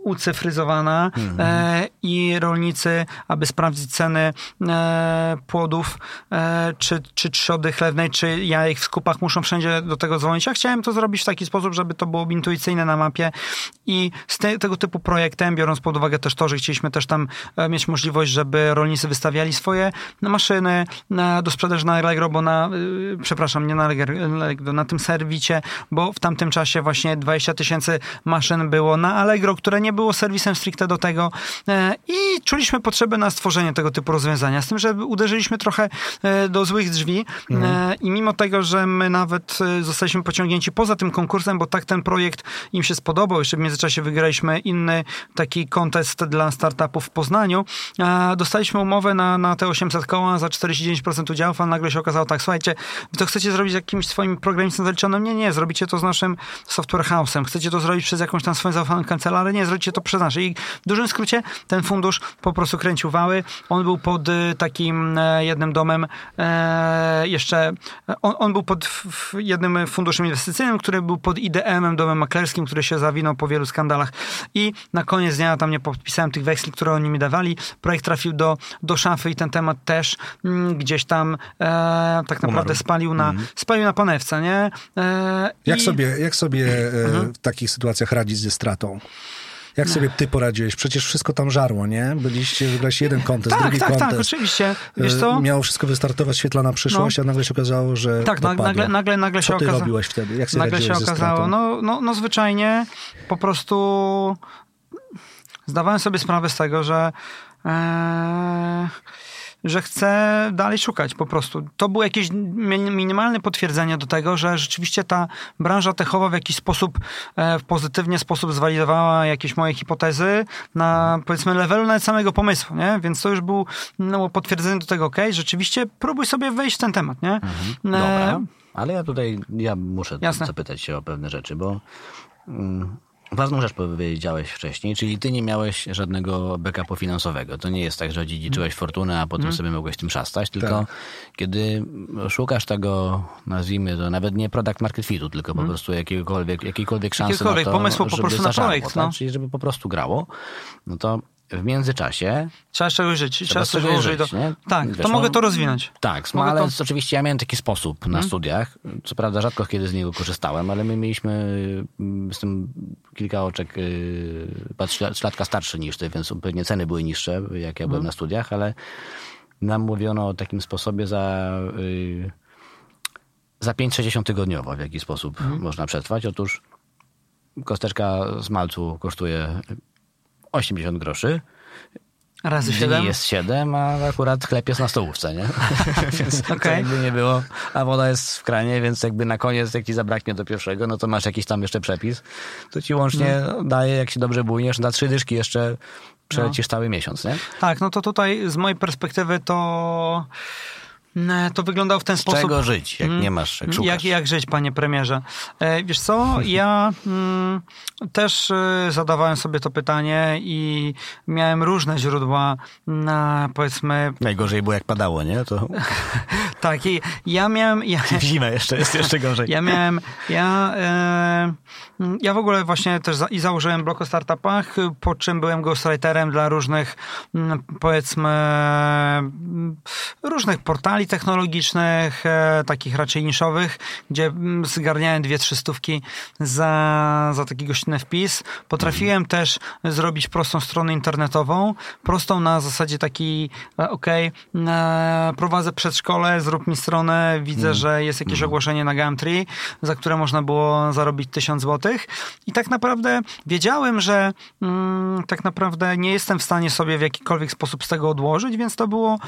ucyfryzowana e, i rolnicy, aby sprawdzić ceny e, płodów, e, czy, czy trzody chlewnej, czy jajek w skupach, muszą wszędzie do tego dzwonić. Ja chciałem to zrobić w taki sposób, żeby to było intuicyjne na mapie i z te, tego typu projektem, biorąc pod uwagę też to, że chcieliśmy też tam e, mieć możliwość, żeby rolnicy wystawiali swoje maszyny na, do sprzedaży na Allegro, bo na, y, przepraszam, nie na Allegro, na tym serwicie, bo w tamtym czasie właśnie 20 tysięcy maszyn było na Allegro, które nie było serwisem stricte do tego e, i czuliśmy potrzebę na stworzenie tego typu rozwiązania. Z tym, że uderzyliśmy trochę e, do złych drzwi e, i mimo tego, że my nawet zostaliśmy pociągnięci poza tym konkursem, bo tak ten projekt im się spodobał, jeszcze w międzyczasie wygraliśmy inny taki kontest dla startupów w Poznaniu, dostaliśmy umowę na, na te 800 koła za 49% udziałów, a nagle się okazało tak, słuchajcie, wy to chcecie zrobić z jakimś swoim programistą zaliczonym? Nie, nie, zrobicie to z naszym software house'em. Chcecie to zrobić przez jakąś tam swoją zaufaną kancelarię? Nie, zrobicie to przez nasze. I w dużym skrócie ten fundusz po prostu kręcił wały. On był pod y, takim e, jednym domem e, jeszcze, on, on był pod jednym funduszem inwestycyjnym, który był pod IDM-em, domem maklerskim, który się zawinął po wielu skandalach. I na koniec dnia tam nie podpisałem tych weksli, które oni mi dawali. Projekt trafił do, do szafy i ten temat też mm, gdzieś tam e, tak naprawdę Umarł. spalił na, spalił na panewce, nie? E, Jak i- sobie, jak sobie e, Mhm. w takich sytuacjach radzić ze stratą? Jak sobie ty poradziłeś? Przecież wszystko tam żarło, nie? Byliście, wygrałeś jeden kontest, Tak, drugi tak, kontest. tak, oczywiście. Wiesz E, co? Miało wszystko wystartować, świetlana przyszłość, a nagle się okazało, że Tak, nagle, nagle, nagle Co się ty okazało. robiłeś wtedy? Jak sobie Nagle się okazało, no, no, no zwyczajnie po prostu zdawałem sobie sprawę z tego, że e, że chcę dalej szukać po prostu. To było jakieś mi- minimalne potwierdzenie do tego, że rzeczywiście ta branża techowa w jakiś sposób, e, w pozytywnie sposób zwalidowała jakieś moje hipotezy na powiedzmy levelu nawet samego pomysłu, nie? Więc to już był no, potwierdzenie do tego, okej, rzeczywiście próbuj sobie wejść w ten temat, nie? Dobra, E, ale ja tutaj ja muszę Jasne. zapytać się o pewne rzeczy, bo mm, ważną rzecz powiedziałeś wcześniej, czyli ty nie miałeś żadnego backupu finansowego. To nie jest tak, że odziedziczyłeś fortunę, a potem sobie mogłeś tym szastać, tylko Tak. kiedy szukasz tego, nazwijmy to, nawet nie product market fitu, tylko po prostu jakiegokolwiek, jakiejkolwiek szansy Jakiegokolwiek na to, pomysłu po prostu na projekt, tak? no. Czyli żeby po prostu grało, no to w międzyczasie Trzeba czegoś żyć. Trzeba, coś czegoś włożyć. żyć, do... Tak, Wiesz, to mogę to rozwinąć. Tak, no, Mogę ale to- oczywiście ja miałem taki sposób na studiach. Co prawda rzadko kiedy z niego korzystałem, ale my mieliśmy mm, z tym kilka oczek, yy, latka starszy niż ty, więc pewnie ceny były niższe, jak ja byłem na studiach, ale nam mówiono o takim sposobie za, yy, za 5 tygodniowo, w jaki sposób można przetrwać. Otóż kosteczka z malcu kosztuje 80 groszy. Razy Dni siedem. jest 7, a akurat chleb jest na stołówce, nie? więc Okej. jakby nie było, a woda jest w kranie, więc jakby na koniec, jak ci zabraknie do pierwszego, no to masz jakiś tam jeszcze przepis, to ci łącznie Mm. daje, jak się dobrze bujniesz, na trzy dyszki jeszcze przelecisz No. cały miesiąc, nie? Tak, no to tutaj z mojej perspektywy to to wyglądało w ten Z sposób. czego żyć, jak nie masz, jak szukasz? Jak, jak żyć, panie premierze? E, wiesz co, ja mm, też e, zadawałem sobie to pytanie i miałem różne źródła na, powiedzmy, Najgorzej było jak padało, nie? To tak, i ja miałem, ja, w zimę jeszcze jest jeszcze gorzej. Ja miałem, ja, e, ja w ogóle właśnie też za, i założyłem blog o startupach, po czym byłem ghostwriterem dla różnych, mm, powiedzmy, mm, różnych portali kanali technologicznych, e, takich raczej niszowych, gdzie mm, zgarniałem dwie, trzy stówki za, za taki gościnny wpis. Potrafiłem Mhm. też zrobić prostą stronę internetową, prostą na zasadzie takiej, e, okej, e, prowadzę przedszkole, zrób mi stronę, widzę, Mhm. że jest jakieś ogłoszenie na Gumtree, za które można było zarobić tysiąc złotych i tak naprawdę wiedziałem, że mm, tak naprawdę nie jestem w stanie sobie w jakikolwiek sposób z tego odłożyć, więc to było,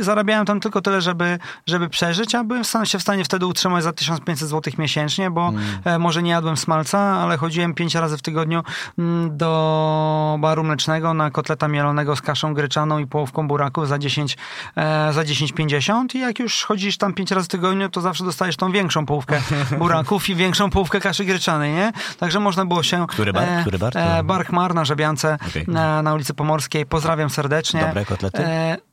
zarabiałem tam tylko tyle, żeby, żeby przeżyć, a byłem stanie, się w stanie wtedy utrzymać za 1500 złotych miesięcznie, bo e, może nie jadłem smalca, ale chodziłem pięć razy w tygodniu mm, do baru mlecznego na kotleta mielonego z kaszą gryczaną i połówką buraków za 10, e, za 10,50 i jak już chodzisz tam pięć razy w tygodniu, to zawsze dostajesz tą większą połówkę buraków i większą połówkę kaszy gryczanej, nie? Także można było się... Który bar? Który bar? E, bar na Żebiance Okej. na, na ulicy Pomorskiej. Pozdrawiam serdecznie. Dobre kotlety? E,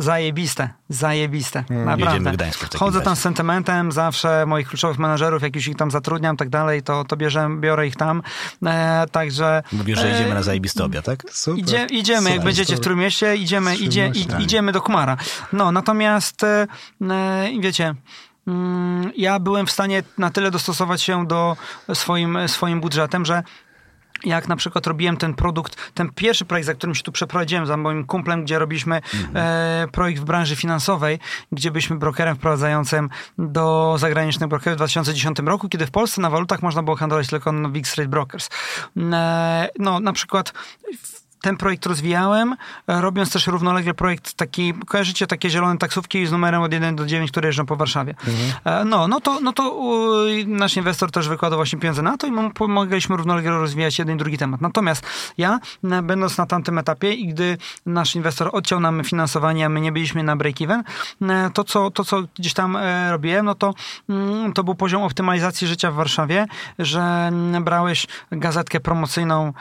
Zajebiste, zajebiste, Jedziemy naprawdę. Chodzę tam z sentymentem, zawsze moich kluczowych menedżerów, jak już ich tam zatrudniam, tak dalej, to, to bierze, biorę ich tam. E, także... Mówisz, że idziemy e, na zajebisty obiad, tak? Super. Idzie, idziemy, jak Super. będziecie w Trójmieście, idziemy, idzie, i, idziemy do Kumara. No, natomiast e, e, wiecie, mm, ja byłem w stanie na tyle dostosować się do swoim, swoim budżetem, że jak na przykład robiłem ten produkt, ten pierwszy projekt, za którym się tu przeprowadziłem, za moim kumplem, gdzie robiliśmy e, projekt w branży finansowej, gdzie byliśmy brokerem wprowadzającym do zagranicznych brokerów w 2010 roku, kiedy w Polsce na walutach można było handlować tylko na Big Straight Brokers. E, no, na przykład ten projekt rozwijałem, e, robiąc też równolegle projekt taki, kojarzycie takie zielone taksówki z numerem od 1 do 9, które jeżdżą po Warszawie. E, No, no to, no to nasz inwestor też wykładał właśnie pieniądze na to i pomagaliśmy równolegle rozwijać jeden i drugi temat. Natomiast ja, będąc na tamtym etapie i gdy nasz inwestor odciął nam finansowanie, a my nie byliśmy na break-even, e, to co, to co gdzieś tam robiłem, no to, mm, to był poziom optymalizacji życia w Warszawie, że mm, brałeś gazetkę promocyjną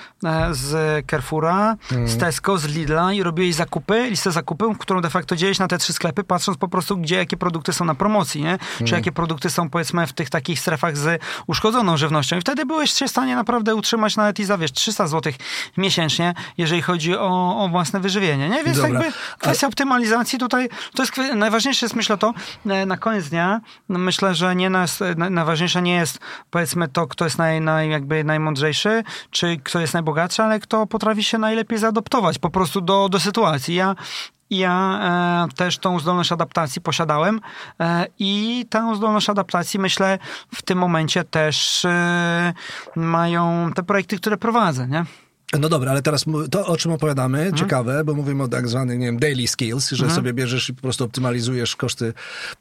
z Carrefoura, z Tesco, z Lidla i robiłeś zakupy, listę zakupów, którą de facto dzielisz na te trzy sklepy, patrząc po prostu, gdzie jakie produkty są na promocji, nie? Czy jakie produkty są powiedzmy w tych takich strefach z uszkodzoną żywnością. I wtedy byłeś się w stanie naprawdę utrzymać nawet i za wiesz, 300 zł miesięcznie, jeżeli chodzi o, o własne wyżywienie, nie? Więc Dobra. jakby kwestia optymalizacji tutaj, to jest najważniejsze jest myślę to, e, na koniec dnia, no, myślę, że nie nas, na- najważniejsze nie jest powiedzmy to, kto jest naj, naj, jakby najmądrzejszy, czy kto jest najbogatszy, ale kto potrafi się najlepiej zaadoptować po prostu do, do sytuacji. Ja ja e, też tą zdolność adaptacji posiadałem e, i tę zdolność adaptacji myślę w tym momencie też e, mają te projekty, które prowadzę, nie? No dobra, ale teraz to, o czym opowiadamy, Mhm. ciekawe, bo mówimy o tak zwanych, nie wiem, daily skills, że sobie bierzesz i po prostu optymalizujesz koszty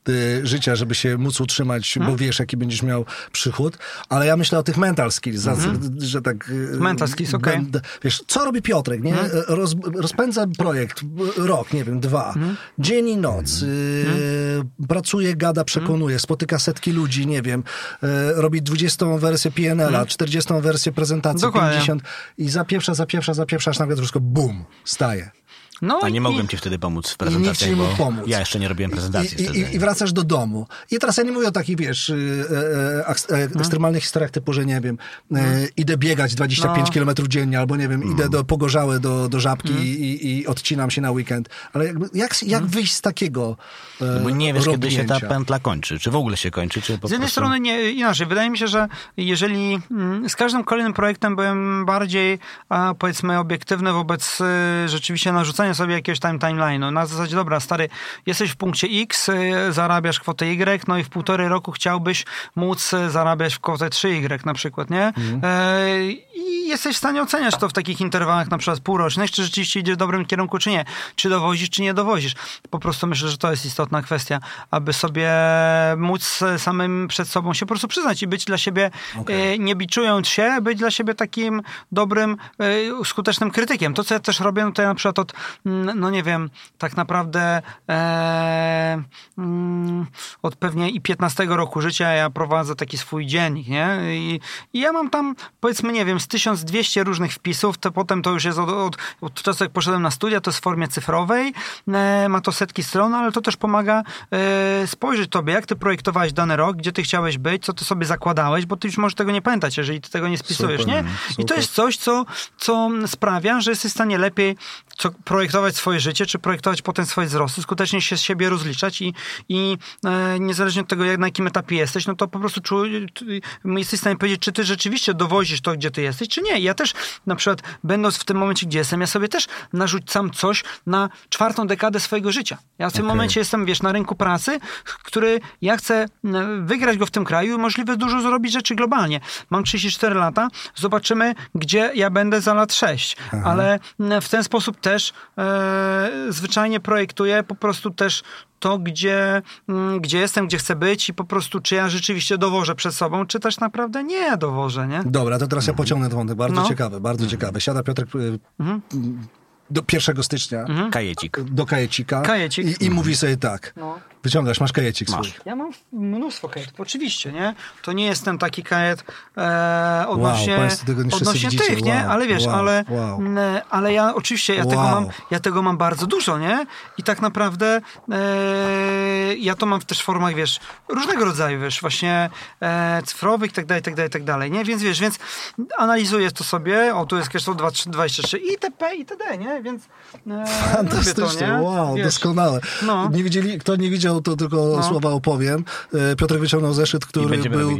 y, życia, żeby się móc utrzymać, Mhm. bo wiesz, jaki będziesz miał przychód. Ale ja myślę o tych mental skills, za- że tak... y, Mhm. Mental skills, okej. Mhm. będę- Wiesz, co robi Piotrek, nie? Roz, rozpędza projekt, rok, nie wiem, dwa. Mhm. Dzień i noc. y, Pracuje, gada, przekonuje, spotyka setki ludzi, nie wiem. y, robi 20 wersję PNL-a, 40 wersję prezentacji, Mhm. Dokładnie. 50 i zapieprza, zapieprza, zapieprza, aż nagle wszystko bum, staje. No A nie i- mogłem ci wtedy pomóc w I nikt prezentacjach, ci nie bo pomóc. ja jeszcze nie robiłem prezentacji I, wtedy. i, I wracasz do domu. I teraz ja nie mówię o takich, wiesz, y, e, e, e, Mhm. ekstremalnych historiach typu, że nie wiem, e, idę biegać 25 No. kilometrów dziennie, albo nie wiem, Mm. idę do Pogorzałe, do, do Żabki Mhm. i, i odcinam się na weekend. Ale jakby, jak, jak wyjść z takiego e, No Bo nie wiesz, kiedy się ta pętla kończy. Czy w ogóle się kończy, czy po Z jednej prostu... strony nie, inaczej. Wydaje mi się, że jeżeli mm, z każdym kolejnym projektem byłem bardziej, a, powiedzmy, obiektywny wobec y, rzeczywiście narzucania sobie jakiegoś time timeline'u. Na zasadzie, dobra, stary, jesteś w punkcie X, y, zarabiasz kwotę Y, no i w półtorej roku chciałbyś móc y, zarabiać w kwotę 3Y na przykład, nie? E, I jesteś w stanie oceniać to w takich interwałach na przykład półrocznych, czy rzeczywiście idzie w dobrym kierunku, czy nie. Czy dowozisz, czy nie dowozisz. Po prostu myślę, że to jest istotna kwestia, aby sobie móc samym przed sobą się po prostu przyznać i być dla siebie, e, nie biczując się, być dla siebie takim dobrym, skutecznym krytykiem. To, co ja też robię, no to ja na przykład od, no nie wiem, tak naprawdę e, mm, od pewnie i 15 roku życia ja prowadzę taki swój dziennik, nie? I, i ja mam tam, powiedzmy, nie wiem, z 1200 różnych wpisów, to potem to już jest od, od, od czasu, jak poszedłem na studia, to jest w formie cyfrowej, e, ma to setki stron, ale to też pomaga e, spojrzeć tobie, jak ty projektowałeś dany rok, gdzie ty chciałeś być, co ty sobie zakładałeś, bo ty już możesz tego nie pamiętać, jeżeli ty tego nie spisujesz, Super, nie? I to super. jest coś, co, co sprawia, że jesteś w stanie lepiej co, projekt projektować swoje życie, czy projektować potem swoje wzrosty, skutecznie się z siebie rozliczać i, i e, niezależnie od tego, jak, na jakim etapie jesteś, no to po prostu czu, jesteś w stanie powiedzieć, czy ty rzeczywiście dowozisz to, gdzie ty jesteś, czy nie. Ja też na przykład, będąc w tym momencie, gdzie jestem, ja sobie też narzucam coś na czwartą dekadę swojego życia. Ja w tym Okej. momencie jestem, wiesz, na rynku pracy, który ja chcę e, wygrać go w tym kraju i możliwe dużo zrobić rzeczy globalnie. Mam 34 lata, zobaczymy, gdzie ja będę za lat 6. Ale m, w ten sposób też e, zwyczajnie projektuję po prostu też to, gdzie, m, gdzie jestem, gdzie chcę być i po prostu czy ja rzeczywiście dowożę przed sobą, czy też naprawdę nie dowożę, nie? Dobra, to teraz ja pociągnę ten wątek. Bardzo No. ciekawe, bardzo ciekawe. Siada Piotrek y, do 1 stycznia Kajecik. do kajecika Kajecik. i, i mówi sobie tak. No. Wyciągasz, masz kajecik Masz. swój. Ja mam mnóstwo kajetów, oczywiście, nie? To nie jest ten taki kajet e, odnośnie, Wow, tego odnośnie widzicie. tych, nie? Wow, ale wiesz, wow, ale, ale ja oczywiście, ja, tego mam, ja tego mam bardzo dużo, nie? I tak naprawdę e, ja to mam w też formach, wiesz, różnego rodzaju, wiesz, właśnie e, cyfrowych i tak dalej, tak dalej, tak dalej, nie? Więc wiesz, więc analizuję to sobie, o, tu jest Cashflow 23 itp. itd., nie? Więc e, lubię to, Fantastycznie, nie? wow, Wiesz, doskonale. No. Nie widzieli, kto nie widział, to tylko No. słowa opowiem. E, Piotrek wyciągnął zeszyt, który był,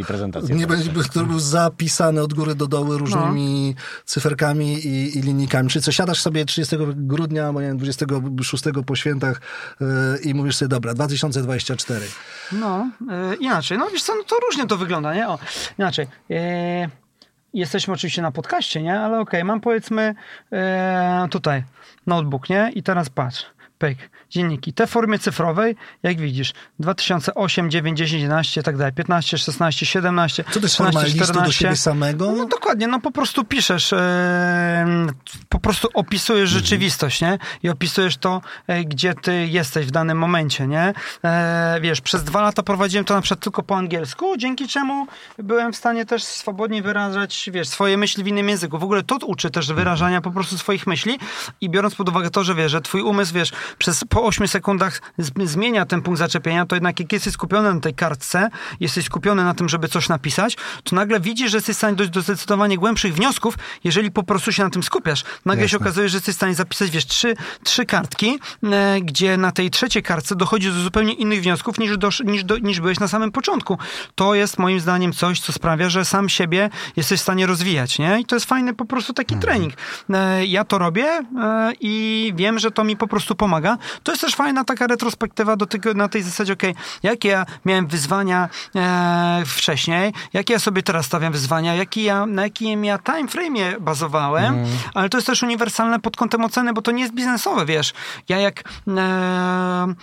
nie będzie, który był zapisany od góry do dołu różnymi No. cyferkami i, i linijkami. Czyli co, siadasz sobie 30 grudnia, bo nie wiem, 26 po świętach e, i mówisz sobie, dobra, 2024. No, e, inaczej. No wiesz co, no to różnie to wygląda, nie? O, inaczej. E, jesteśmy oczywiście na podcaście, nie? Ale okej, mam powiedzmy e, tutaj notebook, nie? I teraz patrz. Pyk, dzienniki. Te w formie cyfrowej, jak widzisz, 2008, 9, 10, 11 i tak dalej, 15, 16, 17, Co to jest forma 13, listu do 14. siebie samego? No dokładnie, no po prostu piszesz, po prostu opisujesz Mhm. rzeczywistość, nie? I opisujesz to, e, gdzie ty jesteś w danym momencie, nie? E, wiesz, przez dwa lata prowadziłem to na przykład tylko po angielsku, dzięki czemu byłem w stanie też swobodnie wyrażać, wiesz, swoje myśli w innym języku. W ogóle to uczy też wyrażania po prostu swoich myśli i biorąc pod uwagę to, że wiesz, że twój umysł, wiesz, przez po 8 sekundach zmienia ten punkt zaczepienia, to jednak jak jesteś skupiony na tej kartce, jesteś skupiony na tym, żeby coś napisać, to nagle widzisz, że jesteś w stanie dojść do zdecydowanie głębszych wniosków, jeżeli po prostu się na tym skupiasz. Nagle się Jasne. okazuje, że jesteś w stanie zapisać, wiesz, trzy, trzy kartki, e, gdzie na tej trzeciej kartce dochodzisz do zupełnie innych wniosków niż, do, niż, do, niż byłeś na samym początku. To jest moim zdaniem coś, co sprawia, że sam siebie jesteś w stanie rozwijać, nie? I to jest fajny po prostu taki trening. E, ja to robię e, i wiem, że to mi po prostu pomaga. To jest też fajna taka retrospektywa do tego, na tej zasadzie, okej, jakie ja miałem wyzwania e, wcześniej, jakie ja sobie teraz stawiam wyzwania, jaki ja, na jakim ja time frame'ie bazowałem, ale to jest też uniwersalne pod kątem oceny, bo to nie jest biznesowe, wiesz. Ja jak e,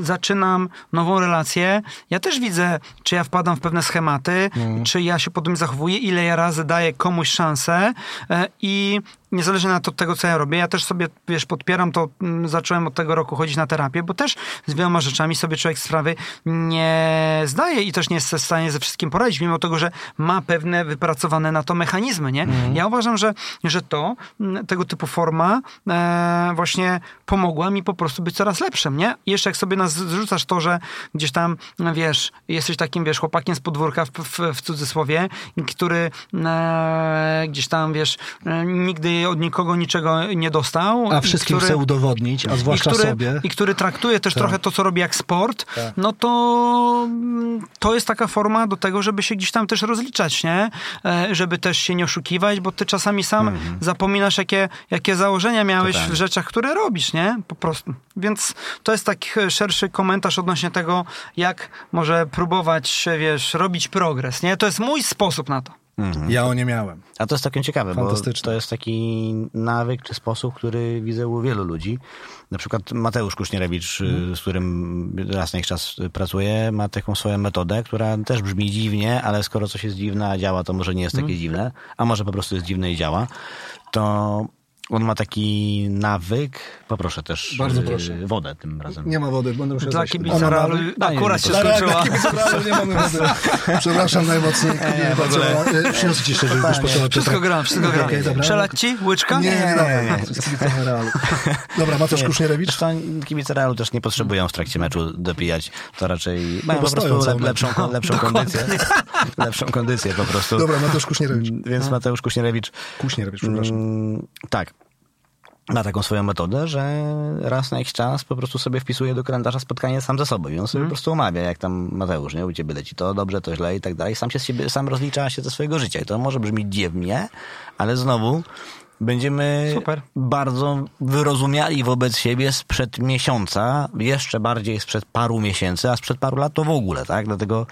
zaczynam nową relację, ja też widzę, czy ja wpadam w pewne schematy, czy ja się po tym zachowuję, ile ja razy daję komuś szansę e, i niezależnie na to, od tego, co ja robię, ja też sobie, wiesz, podpieram to, mm, zacząłem od tego roku chodzić na terapię, bo też z wieloma rzeczami sobie człowiek sprawy nie zdaje i też nie jest w stanie ze wszystkim poradzić, mimo tego, że ma pewne wypracowane na to mechanizmy, nie? Ja uważam, że, że to, mm, tego typu forma e, właśnie pomogła mi po prostu być coraz lepszym, nie? I jeszcze jak sobie nas zrzucasz to, że gdzieś tam, wiesz, jesteś takim, wiesz, chłopakiem z podwórka w, w, w cudzysłowie, który e, gdzieś tam, wiesz, e, od nikogo niczego nie dostał. A wszystkim który- chce udowodnić, a zwłaszcza i który, sobie. I który traktuje też Tak. trochę to, co robi jak sport, Tak. no to mm, to jest taka forma do tego, żeby się gdzieś tam też rozliczać, nie? E, Żeby też się nie oszukiwać, bo ty czasami sam Mhm. zapominasz, jakie, jakie założenia miałeś w rzeczach, które robisz, nie? Po prostu. Więc to jest taki szerszy komentarz odnośnie tego, jak może próbować, wiesz, robić progres, nie? To jest mój sposób na to. Ja o nie miałem. A to jest takim ciekawe, bo to jest taki nawyk czy sposób, który widzę u wielu ludzi. Na przykład Mateusz Kuśnierewicz, y, z którym raz na jakiś czas pracuję, ma taką swoją metodę, która też brzmi dziwnie, ale skoro coś jest dziwne, a działa, to może nie jest takie dziwne, a może po prostu jest dziwne i działa, to on ma taki nawyk, poproszę też Bardzo y, proszę. wodę tym razem. Nie ma wody, będę musiał Dla zejść. kibica Realu akurat się nie, Dla skończyła. kibica Realu nie mamy wody. Przepraszam najmocniej. Nie, w ogóle. e, ci jeszcze, żebyś poczęła Wszystko gram, wszystko gram. Przelać ci? Łyczka? Nie, nie, nie. nie, Realu. Dobra, Mateusz Kuśnierewicz. Zresztą kibice Realu też nie potrzebują w trakcie meczu dopijać, to raczej mają po prostu lepszą, lepszą kondycję. lepszą kondycję po prostu. Dobra, Mateusz Kuśnierewicz. Więc Mateusz Kuśnierewicz. Kuśnierewicz, przepraszam. Mm, tak. Ma taką swoją metodę, że raz na jakiś czas po prostu sobie wpisuje do kalendarza spotkanie sam ze sobą i on sobie Mhm. po prostu omawia, jak tam Mateusz, nie? U ciebie leci to dobrze, to źle i tak dalej. Sam się z siebie, sam rozlicza się ze swojego życia i to może brzmieć dziwnie, ale znowu będziemy Super. bardzo wyrozumiali wobec siebie sprzed miesiąca, jeszcze bardziej sprzed paru miesięcy, a sprzed paru lat to w ogóle, tak? Dlatego,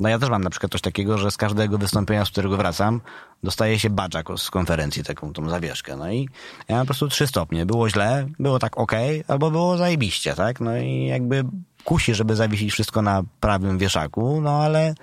no ja też mam na przykład coś takiego, że z każdego wystąpienia, z którego wracam, dostaje się badża z konferencji, taką tą zawieszkę. No i ja mam po prostu trzy stopnie. Było źle, było tak ok, albo było zajebiście, tak? No i jakby kusi, żeby zawiesić wszystko na prawym wieszaku, no ale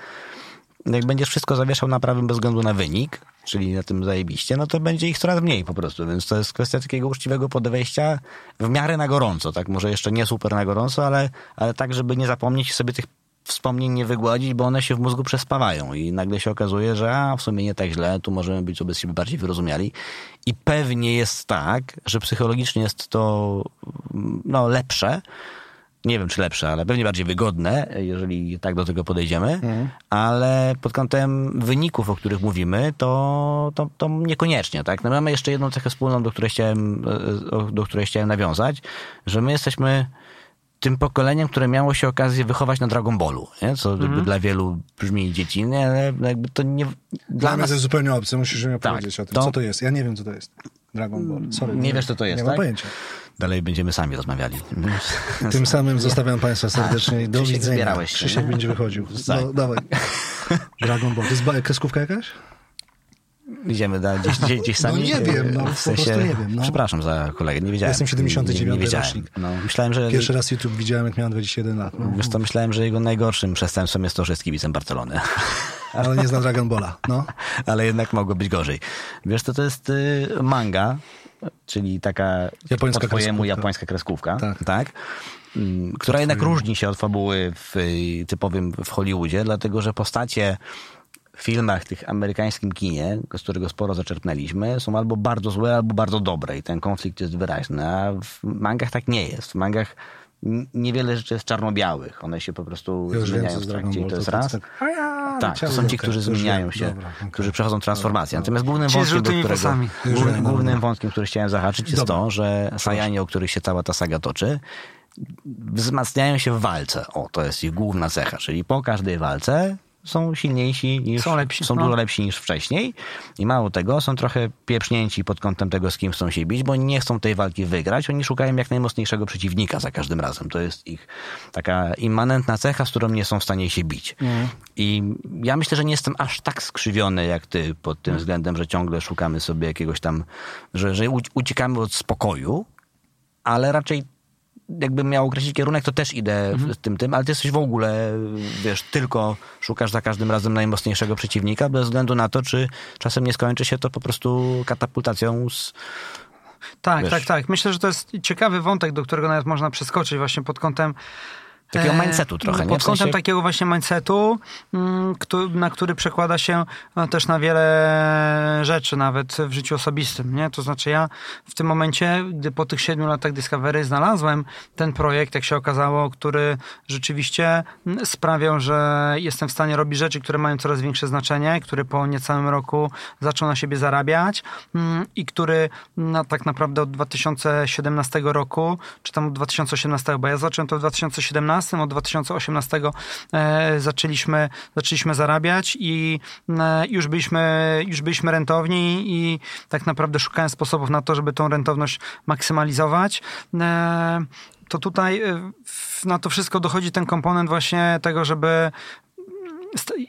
jak będziesz wszystko zawieszał na prawym bez względu na wynik, czyli na tym zajebiście, no to będzie ich coraz mniej po prostu, więc to jest kwestia takiego uczciwego podejścia w miarę na gorąco, tak? Może jeszcze nie super na gorąco, ale, ale tak, żeby nie zapomnieć sobie tych wspomnień nie wygładzić, bo one się w mózgu przespawają i nagle się okazuje, że a, w sumie nie tak źle, tu możemy być wobec siebie bardziej wyrozumiali. I pewnie jest tak, że psychologicznie jest to no, lepsze, nie wiem czy lepsze, ale pewnie bardziej wygodne, jeżeli tak do tego podejdziemy, ale pod kątem wyników, o których mówimy, to, to, to niekoniecznie, tak? No mamy jeszcze jedną cechę wspólną, do której chciałem, e, o- do której chciałem nawiązać, że my jesteśmy tym pokoleniem, które miało się okazję wychować na Dragon Ballu, nie? co jakby dla wielu brzmi dziecinnie, ale jakby to nie... Dla Dla nas jest zupełnie obce, musisz mi Tak, opowiedzieć o tym. to- Co to jest? Ja nie wiem, co to jest. Dragon Ball. Sorry. nie wiesz, co to jest, Nie tak? mam pojęcia. dalej będziemy sami rozmawiali. Tym samym zostawiam Państwa serdecznie i do Krzysiek, widzenia. Krzysiek będzie wychodził. Tak. No, dawaj. Dragon Ball. To jest kreskówka jakaś? Idziemy da, gdzieś, gdzieś, gdzieś sami? nie wiem, no, W po sensie, prostu nie wiem, no. Przepraszam za kolegę, nie wiedziałem. Jestem 79 nie, nie wiedziałem. rocznik. No, myślałem, że... Pierwszy raz YouTube widziałem, jak miałem 21 lat. No. Wiesz to myślałem, że jego najgorszym przestępstwem jest to, że jest kibicem Barcelony. Ale nie zna Dragon Balla. No. Ale jednak mogło być gorzej. Wiesz, to to jest y, manga, czyli taka Japońska po twojemu kreskówka. japońska kreskówka, Tak. tak? Mm, która jednak różni się od fabuły w y, typowym w Hollywoodzie, dlatego że postacie filmach, tych amerykańskim kinie, z którego sporo zaczerpnęliśmy, są albo bardzo złe, albo bardzo dobre i ten konflikt jest wyraźny, a w mangach tak nie jest. W mangach niewiele rzeczy jest czarno-białych. One się po prostu już zmieniają w trakcie i to jest raz. tak, ja, Tak, to są ci, którzy zmieniają się, Dobra, którzy przechodzą transformację. Natomiast głównym Ci wątkiem, do którego, głównym, głównym wątkiem, który chciałem zahaczyć, jest Dobra. to, że Sajanie, o których się cała ta saga toczy, wzmacniają się w walce. O, to jest ich główna cecha, czyli po każdej walce są silniejsi niż, Są lepsi, są no. dużo lepsi niż wcześniej i mało tego, są trochę pieprznięci pod kątem tego, z kim chcą się bić, bo oni nie chcą tej walki wygrać, oni szukają jak najmocniejszego przeciwnika za każdym razem. To jest ich taka immanentna cecha, z którą nie są w stanie się bić. I ja myślę, że nie jestem aż tak skrzywiony jak ty pod tym względem, że ciągle szukamy sobie jakiegoś tam, że, że uci- uciekamy od spokoju, ale raczej jakbym miał określić kierunek, to też idę w tym, tym, ale ty jesteś w ogóle, wiesz, tylko szukasz za każdym razem najmocniejszego przeciwnika, bez względu na to, czy czasem nie skończy się to po prostu katapultacją z... Tak, Wiesz. tak, tak. Myślę, że to jest ciekawy wątek, do którego nawet można przeskoczyć właśnie pod kątem Takiego e, mindsetu trochę, nie? Pod W kątem sensie- takiego właśnie mindsetu, mm, na który przekłada się no, też na wiele rzeczy, nawet w życiu osobistym. Nie? To znaczy ja w tym momencie, gdy po tych siedmiu latach Discovery znalazłem ten projekt, jak się okazało, który rzeczywiście mm, sprawiał, że jestem w stanie robić rzeczy, które mają coraz większe znaczenie, który po niecałym roku zaczął na siebie zarabiać mm, i który no, tak naprawdę od 2017 roku, czy tam od 2018, bo ja zacząłem to w 2017, od 2018 e, zaczęliśmy, zaczęliśmy zarabiać i e, już, byliśmy, już byliśmy rentowni i tak naprawdę szukałem sposobów na to, żeby tą rentowność maksymalizować. E, to tutaj na to wszystko dochodzi ten komponent właśnie tego, żeby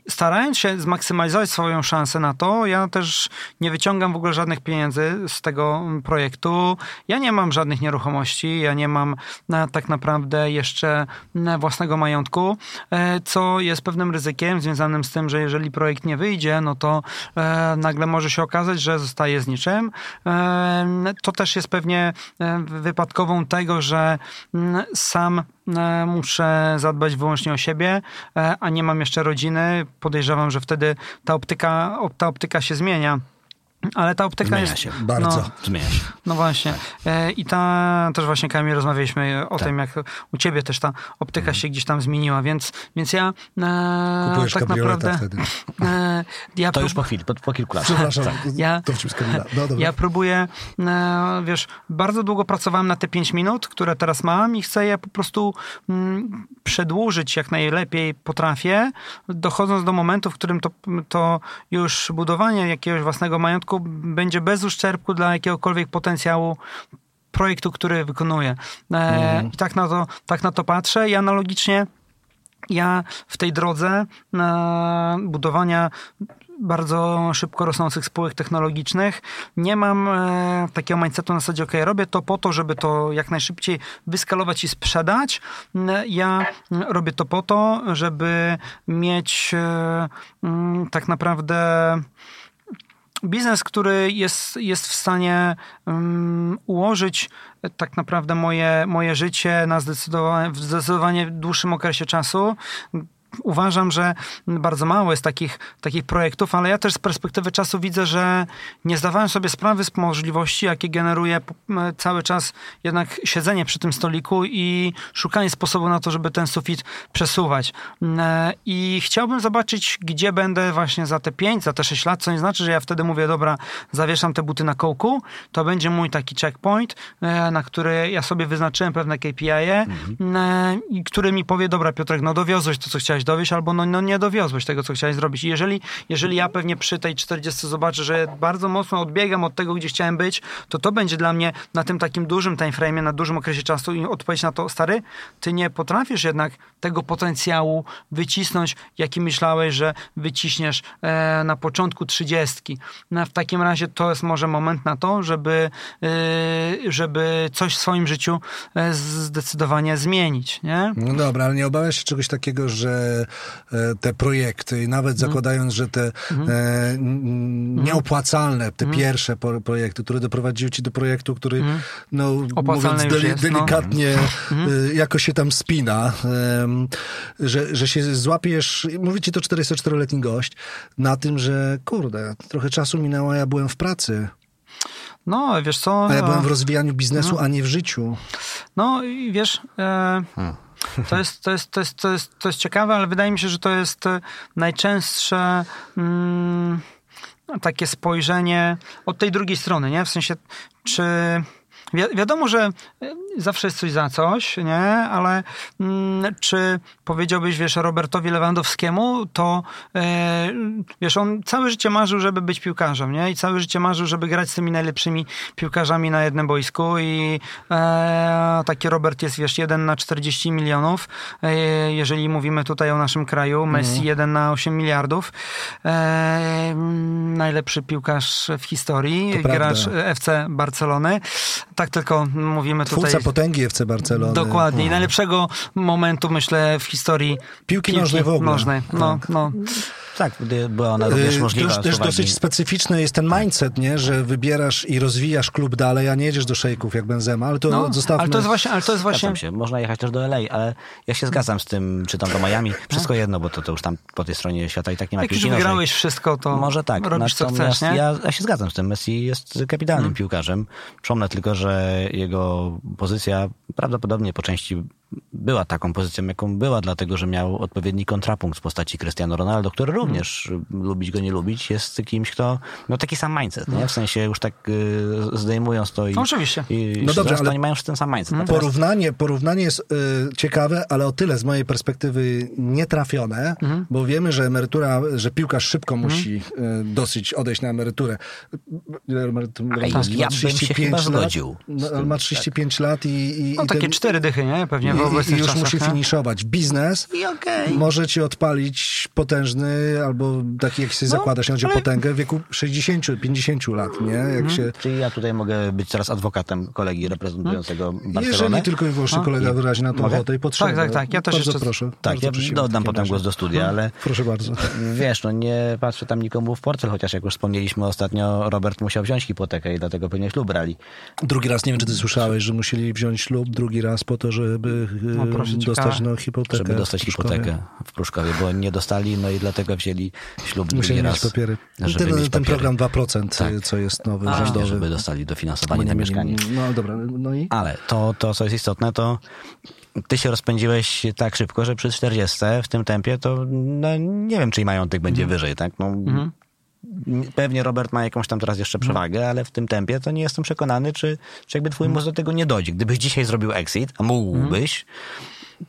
starając się zmaksymalizować swoją szansę na to, ja też nie wyciągam w ogóle żadnych pieniędzy z tego projektu. Ja nie mam żadnych nieruchomości, ja nie mam e, tak naprawdę jeszcze własnego majątku, e, co jest pewnym ryzykiem związanym z tym, że jeżeli projekt nie wyjdzie, no to e, nagle może się okazać, że zostaje z niczym. To też jest pewnie wypadkową tego, że sam muszę zadbać wyłącznie o siebie, e, a nie mam jeszcze rodziny. Podejrzewam, że wtedy ta optyka, op- ta optyka się zmienia. Ale ta optyka Zmienia jest... się. Bardzo. No, Zmienia się. no właśnie. E, I ta też właśnie Kamil rozmawialiśmy o Tak. tym, jak u ciebie też ta optyka się gdzieś tam zmieniła, więc, więc ja e, Kupujesz tak naprawdę... wtedy. E, ja To prób- już po chwili, po, po kilku latach. Przepraszam, Ja- to Kamila. No dobra. Ja próbuję, e, wiesz, bardzo długo pracowałem na te 5 minut, które teraz mam i chcę je po prostu mm, przedłużyć jak najlepiej potrafię, dochodząc do momentu, w którym to, to już budowanie jakiegoś własnego majątku będzie bez uszczerbku dla jakiegokolwiek potencjału projektu, który wykonuję. E, I tak na, to, tak na to patrzę i analogicznie ja w tej drodze e, budowania bardzo szybko rosnących spółek technologicznych nie mam e, takiego mindsetu na zasadzie, ok, robię to po to, żeby to jak najszybciej wyskalować i sprzedać. N- Ja mm, robię to po to, żeby mieć e, mm, tak naprawdę biznes, który jest, jest w stanie um, ułożyć e, tak naprawdę moje, moje życie na zdecydowanie, w zdecydowanie dłuższym okresie czasu. Uważam, że bardzo mało jest takich, takich projektów, ale ja też z perspektywy czasu widzę, że nie zdawałem sobie sprawy z możliwości, jakie generuje m, cały czas jednak siedzenie przy tym stoliku i szukanie sposobu na to, żeby ten sufit przesuwać. E, I chciałbym zobaczyć, gdzie będę właśnie za te 5, za te 6 lat, co nie znaczy, że ja wtedy mówię, dobra, zawieszam te buty na kołku, to będzie mój taki checkpoint, e, na który ja sobie wyznaczyłem pewne KPI-e, e, i który mi powie, dobra Piotrek, no dowiozłeś to, co chciałeś dowieść, albo no, no nie dowiozłeś tego, co chciałeś zrobić. I jeżeli, jeżeli ja pewnie przy tej 40 zobaczę, że bardzo mocno odbiegam od tego, gdzie chciałem być, to to będzie dla mnie na tym takim dużym timeframe'ie, na dużym okresie czasu i odpowiedź na to, stary, ty nie potrafisz jednak tego potencjału wycisnąć, jaki myślałeś, że wyciśniesz e, na początku 30. No, w takim razie to jest może moment na to, żeby, e, żeby coś w swoim życiu e, zdecydowanie zmienić, nie? No dobra, ale nie obawiasz się czegoś takiego, że e, te projekty, nawet Mhm. zakładając, że te e, n- nieopłacalne, te Mhm. pierwsze projekty, które doprowadziły ci do projektu, który, no mówiąc jest, no. delikatnie, Mhm. e, jakoś się tam spina, że, że się złapiesz, mówi ci to 44-letni gość, na tym, że kurde, trochę czasu minęło, a ja byłem w pracy, No, wiesz co? a ja byłem w rozwijaniu biznesu, Mhm. a nie w życiu. No i wiesz, e, to, jest, to, jest, to, jest, to, jest, to jest ciekawe, ale wydaje mi się, że to jest e, najczęstsze mm, takie spojrzenie od tej drugiej strony, nie? W sensie, czy... Wi- wiadomo, że e, zawsze jest coś za coś, nie? Ale mm, czy powiedziałbyś, wiesz, Robertowi Lewandowskiemu, to e, wiesz, on całe życie marzył, żeby być piłkarzem, nie? I całe życie marzył, żeby grać z tymi najlepszymi piłkarzami na jednym boisku i e, taki Robert jest, wiesz, 1 na 40 milionów, e, jeżeli mówimy tutaj o naszym kraju, Messi 1 na 8 miliardów, mm, najlepszy piłkarz w historii, To prawda. gracz FC Barcelony. Tak tylko mówimy tutaj... Potęgi FC Barcelony. Dokładnie. I najlepszego momentu, myślę, w historii Piłki nożnej w ogóle. Nożnej. No, Tak. no. Tak, była ona również Yy, możliwa. Też, też dosyć specyficzny jest ten mindset, nie? że wybierasz i rozwijasz klub dalej, a nie jedziesz do szejków jak Benzema, ale to no. zostawmy. Ale to jest właśnie, ale to jest właśnie... Się. Można jechać też do LA, ale ja się zgadzam z tym, czy tam do Miami. Wszystko jedno, bo to, to już tam po tej stronie świata i tak nie ma Jak już wygrałeś wszystko, to Może tak. robisz co chcesz, nie? ja, ja się zgadzam z tym. Messi jest kapitalnym Mm. piłkarzem. Przypomnę tylko, że jego pozycja prawdopodobnie po części była taką pozycją, jaką była, dlatego że miał odpowiedni kontrapunkt w postaci Cristiano Ronaldo, który Mm. również, lubić go, nie lubić, jest kimś, kto miał taki sam mindset, nie? W sensie już tak y, zdejmując to i... No, oczywiście. I No dobrze, ale oni mają już ten sam mindset. Natomiast- Porównanie, porównanie jest y, ciekawe, ale o tyle z mojej perspektywy nietrafione, Mhm. bo wiemy, że emerytura, że piłkarz szybko musi y, dosyć odejść na emeryturę. A Lewandowski ja bym się chyba zgodził no, ma 35 lat i, i, No takie ten- cztery dychy, nie? Pewnie w i, już czasach, musi nie? finiszować. Biznes I okej. może ci odpalić potężny, albo taki, jak sobie No, chodzi o ale- potęgę, w wieku 60-50 lat, nie? Jak Mhm. się, Czyli ja tutaj mogę być teraz adwokatem kolegi reprezentującego Barcelonę. jeżeli tylko i wyłącznie kolega wyrazi na to Mogę? ochotę i potrzebę. Tak, tak, tak. Ja też bardzo jeszcze- proszę. Tak, bardzo ja dodam potem razie. głos do studia, ale Proszę bardzo. wiesz, no nie patrzę tam nikomu w portfel, chociaż jak już wspomnieliśmy ostatnio, Robert musiał wziąć hipotekę i dlatego pewnie ślub brali. Drugi raz, nie wiem, czy ty słyszałeś, że musieli wziąć ślub drugi raz po to, żeby No, proszę, dostać ciekawe. no, hipotekę. żeby dostać w Pruszkowie. hipotekę w Pruszkowie, bo nie dostali no i dlatego wzięli ślub Musieli mieć raz. papiery. żeby ten, mieć ten papiery. program 2%, Tak. co jest nowy, Właśnie, rządowy. żeby dostali dofinansowanie na mieszkanie. No dobra, no i? Ale to, to, co jest istotne, to ty się rozpędziłeś tak szybko, że przy 40 w tym tempie to no, nie wiem, czyj majątek będzie Mhm. wyżej, tak? No, Pewnie Robert ma jakąś tam teraz jeszcze przewagę, ale w tym tempie to nie jestem przekonany, czy, czy jakby twój mózg do tego nie dojdzie. Gdybyś dzisiaj zrobił exit, a mógłbyś,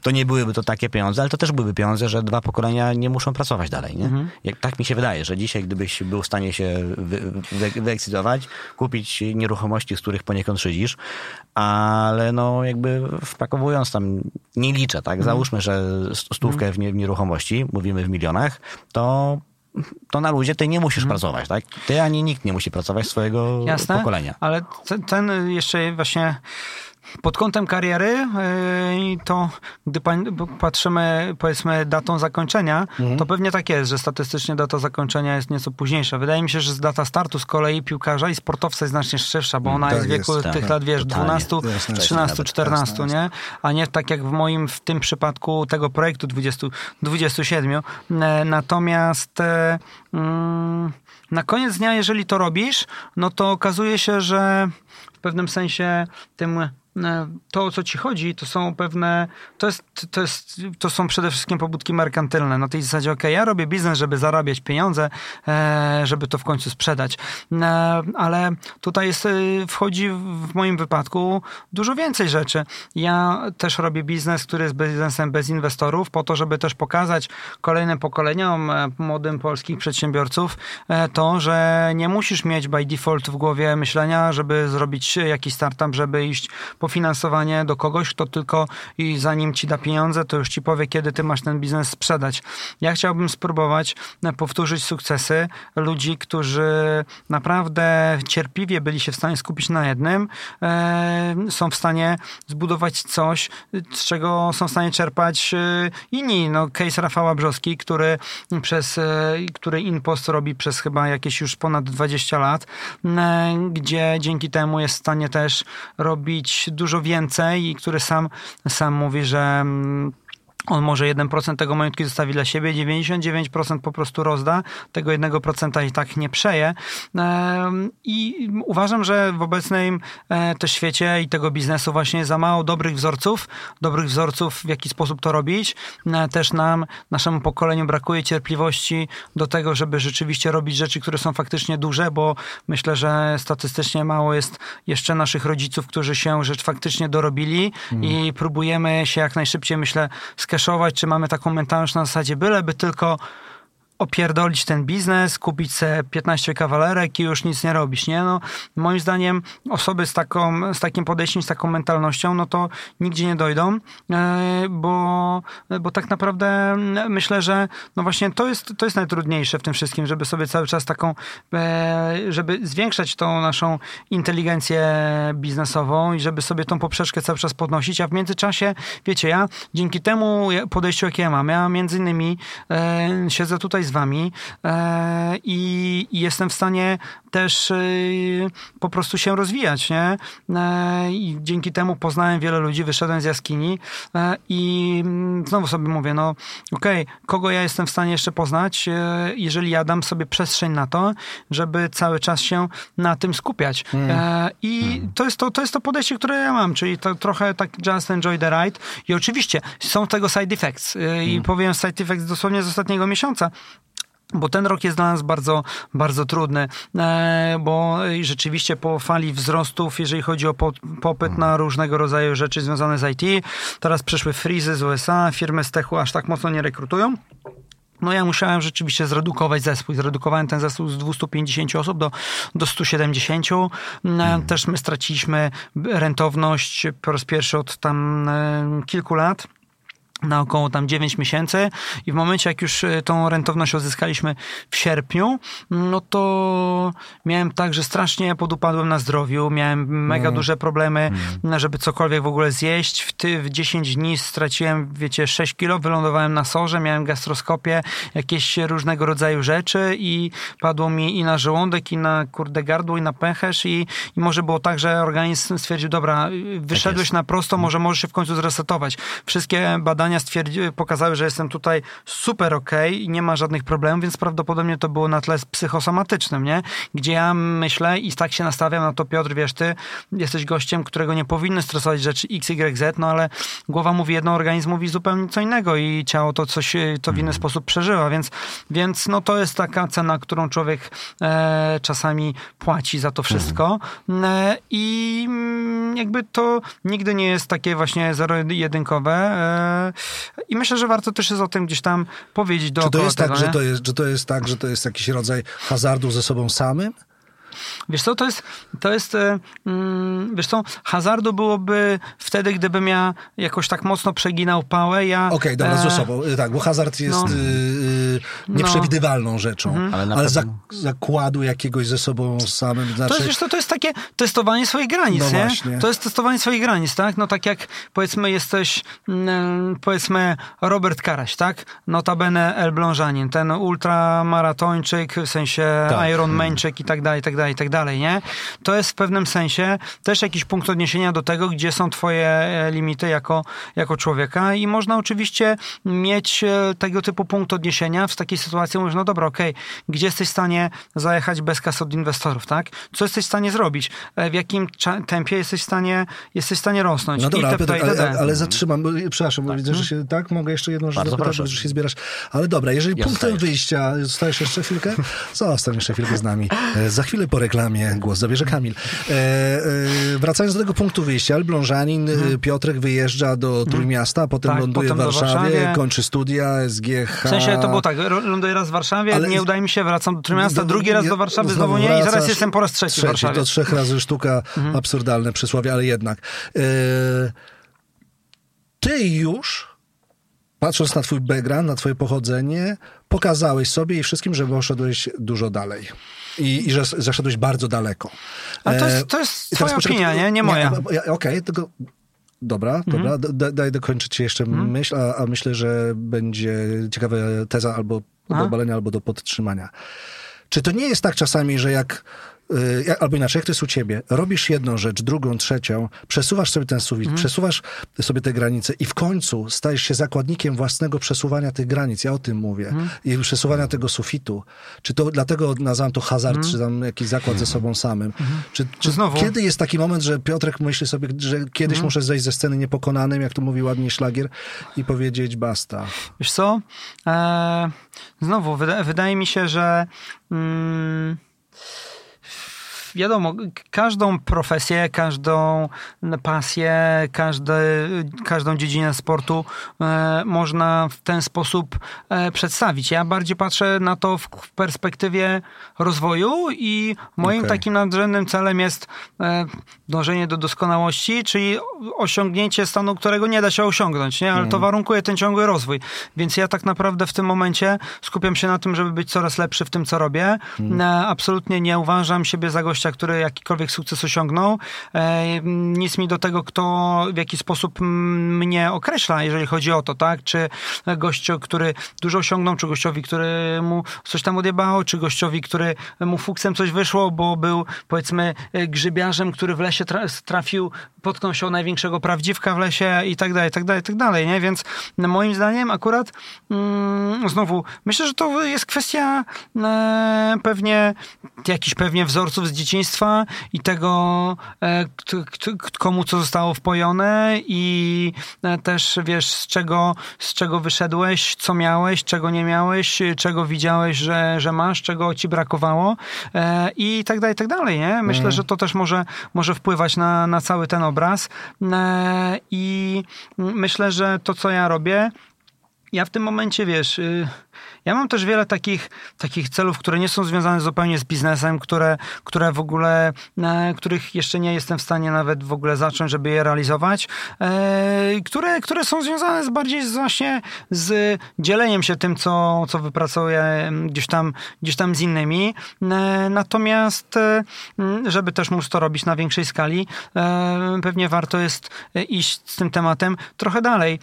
to nie byłyby to takie pieniądze, ale to też byłyby pieniądze, że dwa pokolenia nie muszą pracować dalej. Nie? Jak, tak mi się wydaje, że dzisiaj, gdybyś był w stanie się wy, wy, wyeksitować, kupić nieruchomości, z których poniekąd szydzisz, ale no jakby wpakowując tam, nie liczę, tak? Załóżmy, że stówkę w, nie, w nieruchomości, mówimy w milionach, to to na ludzie ty nie musisz pracować, tak? Ty ani nikt nie musi pracować swojego Jasne, pokolenia. ale ten, ten jeszcze właśnie pod kątem kariery, yy, to gdy patrzymy, powiedzmy, datą zakończenia, to pewnie tak jest, że statystycznie data zakończenia jest nieco późniejsza. Wydaje mi się, że data startu z kolei piłkarza i sportowca jest znacznie szybsza, bo ona tak jest w wieku jest, tak. tych lat, wiesz, Totalnie. 12, Jasne. 13, Nawet 14, jasne, nie? A nie tak jak w moim, w tym przypadku tego projektu 20, 27. E, Natomiast e, mm, na koniec dnia, jeżeli to robisz, no to okazuje się, że w pewnym sensie tym e, to, o co ci chodzi, to są pewne, to, jest, to, jest, to są przede wszystkim pobudki merkantylne. Na tej zasadzie, ok, ja robię biznes, żeby zarabiać pieniądze, e, żeby to w końcu sprzedać. E, ale tutaj jest, e, wchodzi w moim wypadku dużo więcej rzeczy. Ja też robię biznes, który jest biznesem bez inwestorów, po to, żeby też pokazać kolejnym pokoleniom e, młodym polskich przedsiębiorców e, to, że nie musisz mieć by default w głowie myślenia, żeby zrobić jakiś startup, żeby iść po finansowanie do kogoś, kto tylko i zanim ci da pieniądze, to już ci powie, kiedy ty masz ten biznes sprzedać. Ja chciałbym spróbować e, powtórzyć sukcesy ludzi, którzy naprawdę cierpliwie byli się w stanie skupić na jednym, e, są w stanie zbudować coś, z czego są w stanie czerpać e, inni. No, case Rafała Brzoski, który przez, który InPost robi przez chyba jakieś już ponad 20 lat, gdzie dzięki temu jest w stanie też robić dużo więcej i który sam, sam mówi, że mm, on może 1% tego majątku zostawi dla siebie, 99% po prostu rozda, tego 1% i tak nie przeje. I uważam, że w obecnym e, też świecie i tego biznesu właśnie za mało dobrych wzorców, dobrych wzorców, w jaki sposób to robić. E, Też nam, naszemu pokoleniu brakuje cierpliwości do tego, żeby rzeczywiście robić rzeczy, które są faktycznie duże, bo myślę, że statystycznie mało jest jeszcze naszych rodziców, którzy się rzecz faktycznie dorobili i próbujemy się jak najszybciej, myślę, skeszować, czy mamy taką mentalność na zasadzie byleby tylko opierdolić ten biznes, kupić sobie 15 kawalerek i już nic nie robić, nie? No, moim zdaniem osoby z, taką, z takim podejściem, z taką mentalnością, no to nigdzie nie dojdą, e, bo, bo tak naprawdę mm, myślę, że no właśnie to jest, to jest najtrudniejsze w tym wszystkim, żeby sobie cały czas taką, e, żeby zwiększać tą naszą inteligencję biznesową i żeby sobie tą poprzeczkę cały czas podnosić, a w międzyczasie, wiecie, ja dzięki temu podejściu, jakie ja mam, ja między innymi e, siedzę tutaj z wami e, i, i jestem w stanie też e, po prostu się rozwijać, nie? E, I dzięki temu poznałem wiele ludzi, wyszedłem z jaskini e, i mm, znowu sobie mówię, no okej, okay, kogo ja jestem w stanie jeszcze poznać, e, jeżeli ja dam sobie przestrzeń na to, żeby cały czas się na tym skupiać. E, I to, jest to, to jest to podejście, które ja mam, czyli to trochę tak just enjoy the ride i oczywiście są tego side effects i powiem side effects dosłownie z ostatniego miesiąca. Bo ten rok jest dla nas bardzo, bardzo trudny, e, bo rzeczywiście po fali wzrostów, jeżeli chodzi o po, popyt na różnego rodzaju rzeczy związane z IT, teraz przyszły frizy z USA, firmy z techu aż tak mocno nie rekrutują. No ja musiałem rzeczywiście zredukować zespół. Zredukowałem ten zespół z 250 osób do, do 170. Hmm. Też my straciliśmy rentowność po raz pierwszy od tam e, kilku lat na około tam 9 miesięcy i w momencie jak już tą rentowność uzyskaliśmy w sierpniu, no to miałem tak, że strasznie podupadłem na zdrowiu, miałem mega mm. duże problemy, mm. żeby cokolwiek w ogóle zjeść. W, ty, w 10 dni straciłem, wiecie, 6 kilo, wylądowałem na sorze, miałem gastroskopię, jakieś różnego rodzaju rzeczy i padło mi i na żołądek, i na kurde gardło, i na pęcherz i, i może było tak, że organizm stwierdził, dobra, wyszedłeś tak na prosto, może możesz się w końcu zresetować. Wszystkie badania badania pokazały, że jestem tutaj super okej i nie ma żadnych problemów, więc prawdopodobnie to było na tle psychosomatycznym, nie? Gdzie ja myślę i tak się nastawiam na to, Piotr, wiesz, ty jesteś gościem, którego nie powinny stresować rzeczy X, Y, Z, no ale głowa mówi jedno, organizm mówi zupełnie co innego i ciało to coś, e, to w inny sposób przeżywa, więc, więc no to jest taka cena, którą człowiek e, czasami płaci za to wszystko. E, i mm, jakby to nigdy nie jest takie właśnie zero-jedynkowe e, i myślę, że warto też jest o tym gdzieś tam powiedzieć Czy dookoła to jest tego, tak, że to jest, że to jest tak, że to jest jakiś rodzaj hazardu ze sobą samym? Wiesz co, to jest, to jest e, mm, wiesz co, hazardu byłoby wtedy, gdybym ja jakoś tak mocno przeginał pałę, ja... Okej, dobra, e, ze sobą. Y, Tak, bo hazard jest no. y, y, nieprzewidywalną rzeczą. Mhm. Ale Ale, pewno- zakładu jakiegoś ze sobą samym, To znaczy... jest, wiesz co, to jest takie testowanie swoich granic, No nie? właśnie. To jest testowanie swoich granic, tak? No tak jak powiedzmy jesteś, mm, powiedzmy Robert Karaś, tak? Notabene Elblążanin, ten ultramaratończyk, w sensie Tak. Ironmańczyk i tak dalej, i tak dalej, i tak dalej, nie? To jest w pewnym sensie też jakiś punkt odniesienia do tego, gdzie są twoje e, limity jako, jako człowieka i można oczywiście mieć e, tego typu punkt odniesienia w takiej sytuacji, mówisz, no dobra, okej, gdzie jesteś w stanie zajechać bez kas od inwestorów, tak? Co jesteś w stanie zrobić? E, W jakim tempie jesteś w stanie, jesteś w stanie rosnąć? No dobra, Piotr, ale, ale zatrzymam, przepraszam, bo widzę, że się, tak, mogę jeszcze jedną rzecz Bardzo zapytać, proszę. bo się zbierasz. Ale dobra, jeżeli Ja punktem zostaję. wyjścia, zostajesz jeszcze chwilkę? Zostań jeszcze chwilkę z nami. Za chwilę po reklamie głos zabierze Kamil. E, e, wracając do tego punktu wyjścia, Elblążanin, mhm. Piotrek wyjeżdża do Trójmiasta, a potem Tak, ląduje potem w Warszawie, Warszawie. kończy studia, SGH. W sensie to było tak, ląduję raz w Warszawie, Ale- nie udaje mi się, wracam do Trójmiasta, Do- drugi raz do Warszawy, znowu nie i zaraz jestem po raz trzeci, w Warszawie. To trzech razy sztuka, absurdalne przysłowie, ale jednak. E, ty już, patrząc na twój background, na twoje pochodzenie, pokazałeś sobie i wszystkim, że poszedłeś dużo dalej. I, i że zaszedłeś bardzo daleko. Ale to E, jest, to jest teraz twoja poczekaj, opinia, nie? Nie moja. Mhm. ja- Okej, tylko... Dobra, dobra, da, daj dokończyć jeszcze myśl, a, a myślę, że będzie ciekawa teza albo do obalenia, albo do podtrzymania. Czy to nie jest tak czasami, że jak albo inaczej, jak to jest u ciebie, robisz jedną rzecz, drugą, trzecią, przesuwasz sobie ten sufit, Mhm. przesuwasz sobie te granice i w końcu stajesz się zakładnikiem własnego przesuwania tych granic, ja o tym mówię, Mhm. i przesuwania tego sufitu. Czy to dlatego nazywam to hazard, czy tam jakiś zakład ze sobą samym? Czy, czy Mhm. Znowu? kiedy jest taki moment, że Piotrek myśli sobie, że kiedyś Mhm. muszę zejść ze sceny niepokonanym, jak to mówi ładnie szlagier, i powiedzieć basta. Wiesz co? E, znowu, wyda, wydaje mi się, że mm, wiadomo, każdą profesję, każdą pasję, każde, każdą dziedzinę sportu e, można w ten sposób e, przedstawić. Ja bardziej patrzę na to w, perspektywie rozwoju i moim Okej. takim nadrzędnym celem jest e, dążenie do doskonałości, czyli osiągnięcie stanu, którego nie da się osiągnąć, nie? ale Mhm. to warunkuje ten ciągły rozwój. Więc ja tak naprawdę w tym momencie skupiam się na tym, żeby być coraz lepszy w tym, co robię. Mhm. Absolutnie nie uważam siebie za gościa, który jakikolwiek sukces osiągnął. E, Nic mi do tego, kto w jaki sposób mnie określa, jeżeli chodzi o to, tak? Czy gościu, który dużo osiągnął, czy gościowi, który mu coś tam odjebało, czy gościowi, który mu fuksem coś wyszło, bo był powiedzmy e, grzybiarzem, który w lesie tra- trafił, potknął się o największego prawdziwka w lesie i tak dalej, i tak dalej, i tak dalej, nie? Więc moim zdaniem akurat mm, znowu, myślę, że to jest kwestia e, pewnie jakichś pewnie wzorców z dzieciństwa i tego, e, komu co zostało wpojone i e, też wiesz, z czego, z czego wyszedłeś, co miałeś, czego nie miałeś, czego widziałeś, że, że masz, czego ci brakowało e, i tak dalej, i tak dalej, nie? Myślę, że to też może, może wpływać na, na cały ten obraz i myślę, że to, co ja robię, ja w tym momencie, wiesz, y, ja mam też wiele takich, takich celów, które nie są związane zupełnie z biznesem, które, które w ogóle, e, których jeszcze nie jestem w stanie nawet w ogóle zacząć, żeby je realizować, e, które, które są związane z bardziej właśnie z dzieleniem się tym, co, co wypracuję mm, gdzieś tam, gdzieś tam z innymi. E, Natomiast, mm, żeby też móc to robić na większej skali, pewnie warto jest iść z tym tematem trochę dalej,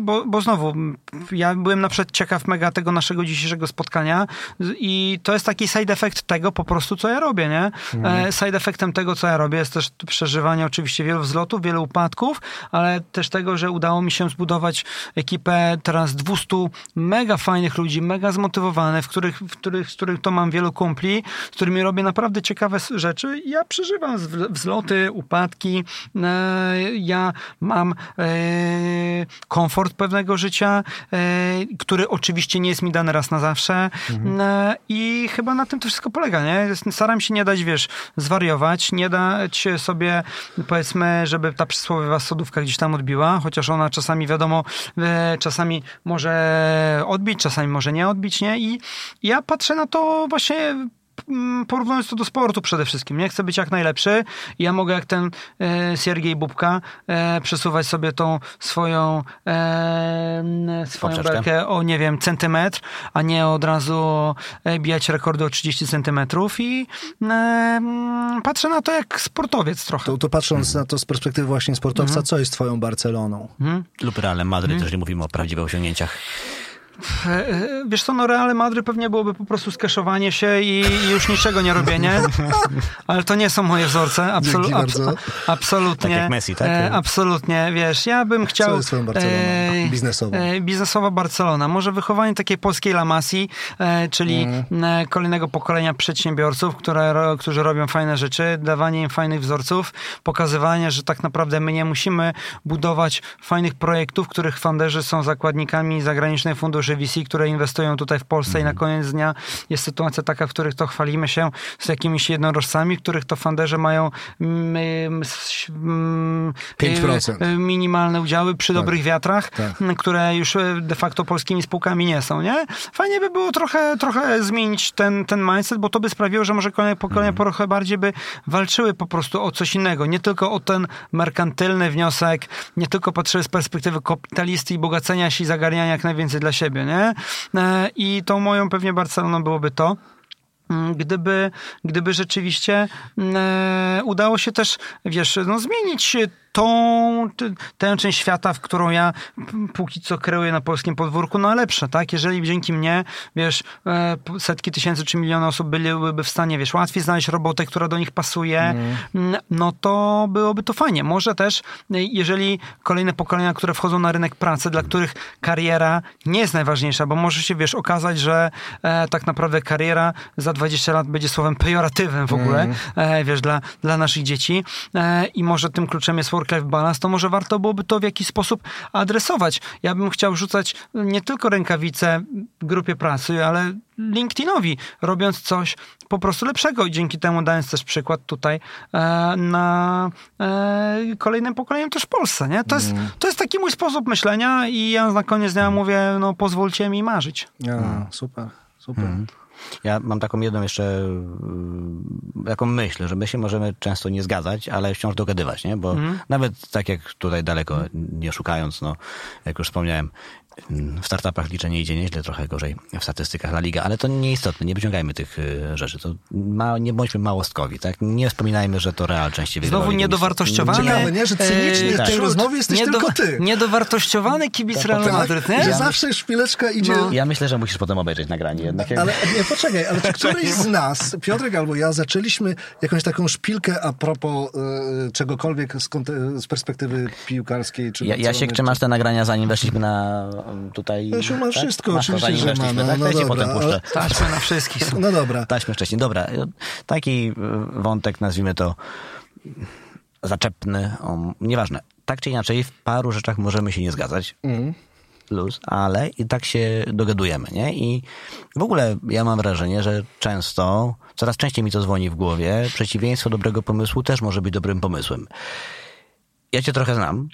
bo, bo znowu, ja byłem na przykład ciekaw mega tego naszego dzisiejszego spotkania i to jest taki side effect tego po prostu, co ja robię, nie? E, Side effectem tego, co ja robię jest też przeżywanie oczywiście wielu wzlotów, wielu upadków, ale też tego, że udało mi się zbudować ekipę teraz 200 mega fajnych ludzi, mega zmotywowanych, w których, w których, z których to mam wielu kumpli, z którymi robię naprawdę ciekawe rzeczy. Ja przeżywam wzloty, upadki, e, ja mam e, komfort pewnego życia, który oczywiście nie jest mi dany raz na zawsze e, i chyba na tym to wszystko polega, nie? Staram się nie dać, wiesz, zwariować, nie dać sobie, powiedzmy, żeby ta przysłowiowa sodówka gdzieś tam odbiła, chociaż ona czasami, wiadomo, e, czasami może odbić, czasami może nie odbić, nie? I ja patrzę na to właśnie porównując to do sportu przede wszystkim, nie? Chcę być jak najlepszy ja mogę jak ten e, Siergiej Bubka e, przesuwać sobie tą swoją e, swoją Poprzeczkę. belkę o, nie wiem, centymetr, a nie od razu e, bijać rekordy o 30 centymetrów i e, mm, patrzę na to jak sportowiec trochę. To, to patrząc na to z perspektywy właśnie sportowca, Mhm. co jest twoją Barceloną? Lub Realem Madryt, jeżeli mówimy o prawdziwych osiągnięciach. E, e, Wiesz co, no Real Madry pewnie byłoby po prostu skeszowanie się i, już niczego nie robienie, ale to nie są moje wzorce, absolu, bardzo. absolutnie. Tak jak Messi, tak? E, absolutnie, wiesz, ja bym chciał... Co jest? Biznesową. E, biznesowa Barcelona. Może wychowanie takiej polskiej La Masi, e, czyli e, kolejnego pokolenia przedsiębiorców, które, ro, którzy robią fajne rzeczy, dawanie im fajnych wzorców, pokazywanie, że tak naprawdę my nie musimy budować fajnych projektów, których funderzy są zakładnikami zagranicznych funduszy VC, które inwestują tutaj w Polsce i Mhm. na koniec dnia jest sytuacja taka, w których to chwalimy się z jakimiś jednorożcami, których to funderzy mają mm, mm, s- mm, 5%. e, minimalne udziały przy dobrych wiatrach, Tak. które już e, de facto polskimi spółkami nie są, nie? Fajnie by było trochę, trochę zmienić ten, ten mindset, bo to by sprawiło, że może kolejne pokolenia trochę bardziej by walczyły po prostu o coś innego, nie tylko o ten merkantylny wniosek, nie tylko patrzyły z perspektywy kapitalisty i bogacenia się i zagarniania jak najwięcej dla siebie, nie? E, I tą moją pewnie Barceloną byłoby to, Mm, gdyby, gdyby rzeczywiście mm, e, udało się też, wiesz, no, zmienić tą, tę część świata, w którą ja póki co kreuję na polskim podwórku, na lepsze, tak? Jeżeli dzięki mnie, wiesz, e, setki tysięcy czy miliony osób byłyby w stanie, wiesz, łatwiej znaleźć robotę, która do nich pasuje, mm, no to byłoby to fajnie. Może też, e, jeżeli kolejne pokolenia, które wchodzą na rynek pracy, dla których kariera nie jest najważniejsza, bo może się, wiesz, okazać, że e, tak naprawdę kariera za 20 lat będzie słowem pejoratywnym w ogóle, e, wiesz, dla, dla naszych dzieci e, i może tym kluczem jest work-life balance, to może warto byłoby to w jakiś sposób adresować. Ja bym chciał rzucać nie tylko rękawice grupie pracy, ale LinkedInowi, robiąc coś po prostu lepszego i dzięki temu dając też przykład tutaj e, na e, kolejnym pokoleniom też w Polsce, nie? To, jest, to jest taki mój sposób myślenia i ja na koniec dnia mówię, no pozwólcie mi marzyć. Ja, super, super. Ja mam taką jedną jeszcze y, taką myśl, że my się możemy często nie zgadzać, ale wciąż dogadywać, nie? Bo nawet tak jak tutaj daleko nie szukając, no, jak już wspomniałem, w startupach liczenie idzie nieźle, trochę gorzej w statystykach La Liga, ale to nieistotne, nie wyciągajmy tych y, rzeczy. To ma, nie bądźmy małostkowi, tak? Nie wspominajmy, że to Real częściej wygrywa Znowu niedowartościowane. Ciekawe, nie? Że cynicznie e, w tej wśród- rozmowie jesteś niedo- tylko ty. Niedowartościowany kibic Realu Madryt, nie? Że zawsze szpileczka idzie... No. Ja myślę, że musisz potem obejrzeć nagranie jednak. Ale nie, poczekaj, ale czy któryś z nas, Piotrek albo ja, zaczęliśmy jakąś taką szpilkę a propos e, czegokolwiek z, z perspektywy piłkarskiej? Czy Ja, Jasiek, czy masz te nagrania, zanim weszliśmy na tutaj... Jasiu ma wszystko, Masz to, oczywiście, że ma, no, tak? no dobra, potem puszczę. Taśmy na wszystkich są. No dobra. Taśmy wcześniej. Dobra, taki y, wątek, nazwijmy to zaczepny, o, nieważne. Tak czy inaczej, w paru rzeczach możemy się nie zgadzać. Plus, ale i tak się dogadujemy, nie? I w ogóle ja mam wrażenie, że często, coraz częściej mi to dzwoni w głowie, przeciwieństwo dobrego pomysłu też może być dobrym pomysłem. Ja cię trochę znam.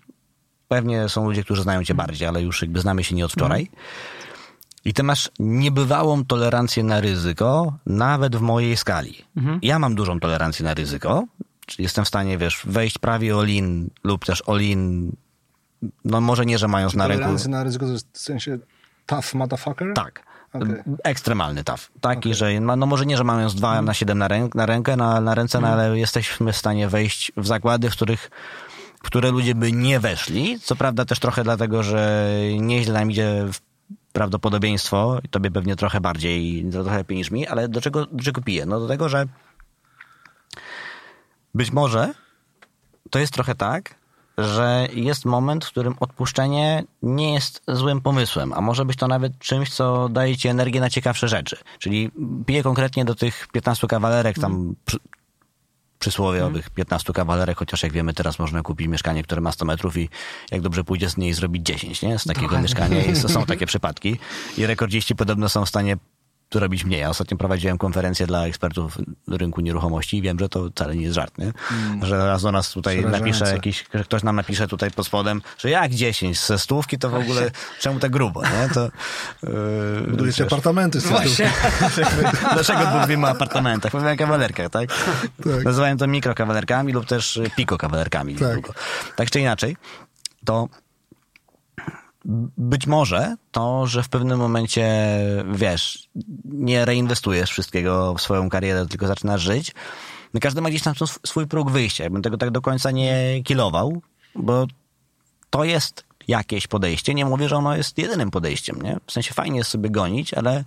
Pewnie są ludzie, którzy znają cię bardziej, ale już jakby znamy się nie od wczoraj. I ty masz niebywałą tolerancję na ryzyko, nawet w mojej skali. Ja mam dużą tolerancję na ryzyko. Czyli jestem w stanie, wiesz, wejść prawie all-in lub też all-in, no może nie, że mając na ręku... Tolerancja na ryzyko to jest w sensie tough motherfucker? Tak. Okej. Ekstremalny taf. Taki, że no, no może nie, że mając dwa na siedem na, ręk, na rękę, na, na ręce, no, ale jesteśmy w stanie wejść w zakłady, w których które ludzie by nie weszli. Co prawda też trochę dlatego, że nieźle nam idzie prawdopodobieństwo, tobie pewnie trochę bardziej, trochę lepiej niż mi, ale do czego, do czego piję? No do tego, że być może to jest trochę tak, że jest moment, w którym odpuszczenie nie jest złym pomysłem, a może być to nawet czymś, co daje ci energię na ciekawsze rzeczy. Czyli piję konkretnie do tych 15 kawalerek, tam przysłowiowych 15 kawalerek, chociaż jak wiemy, teraz można kupić mieszkanie, które ma 100 metrów i jak dobrze pójdzie z niej zrobić 10, nie? Z takiego Dokładnie. mieszkania. I są takie przypadki. I rekordziści podobno są w stanie robić mniej. Ja ostatnio prowadziłem konferencję dla ekspertów rynku nieruchomości i wiem, że to wcale nie jest żart, nie? Że raz do nas tutaj napisze jakiś, ktoś nam napisze tutaj pod spodem, że jak 10 ze stówki, to w ogóle czemu tak grubo, nie? To, yy, Budujecie wiesz, apartamenty z Właśnie. Dlaczego mówimy o apartamentach? Mówimy o kawalerkach, tak? Tak. Nazywają to mikrokawalerkami lub też piko-kawalerkami. Tak. tak czy inaczej, to być może to, że w pewnym momencie, wiesz, nie reinwestujesz wszystkiego w swoją karierę, tylko zaczynasz żyć, no każdy ma gdzieś tam sw- swój próg wyjścia. Ja bym tego tak do końca nie kilował, bo to jest jakieś podejście. Nie mówię, że ono jest jedynym podejściem, nie? W sensie fajnie jest sobie gonić, ale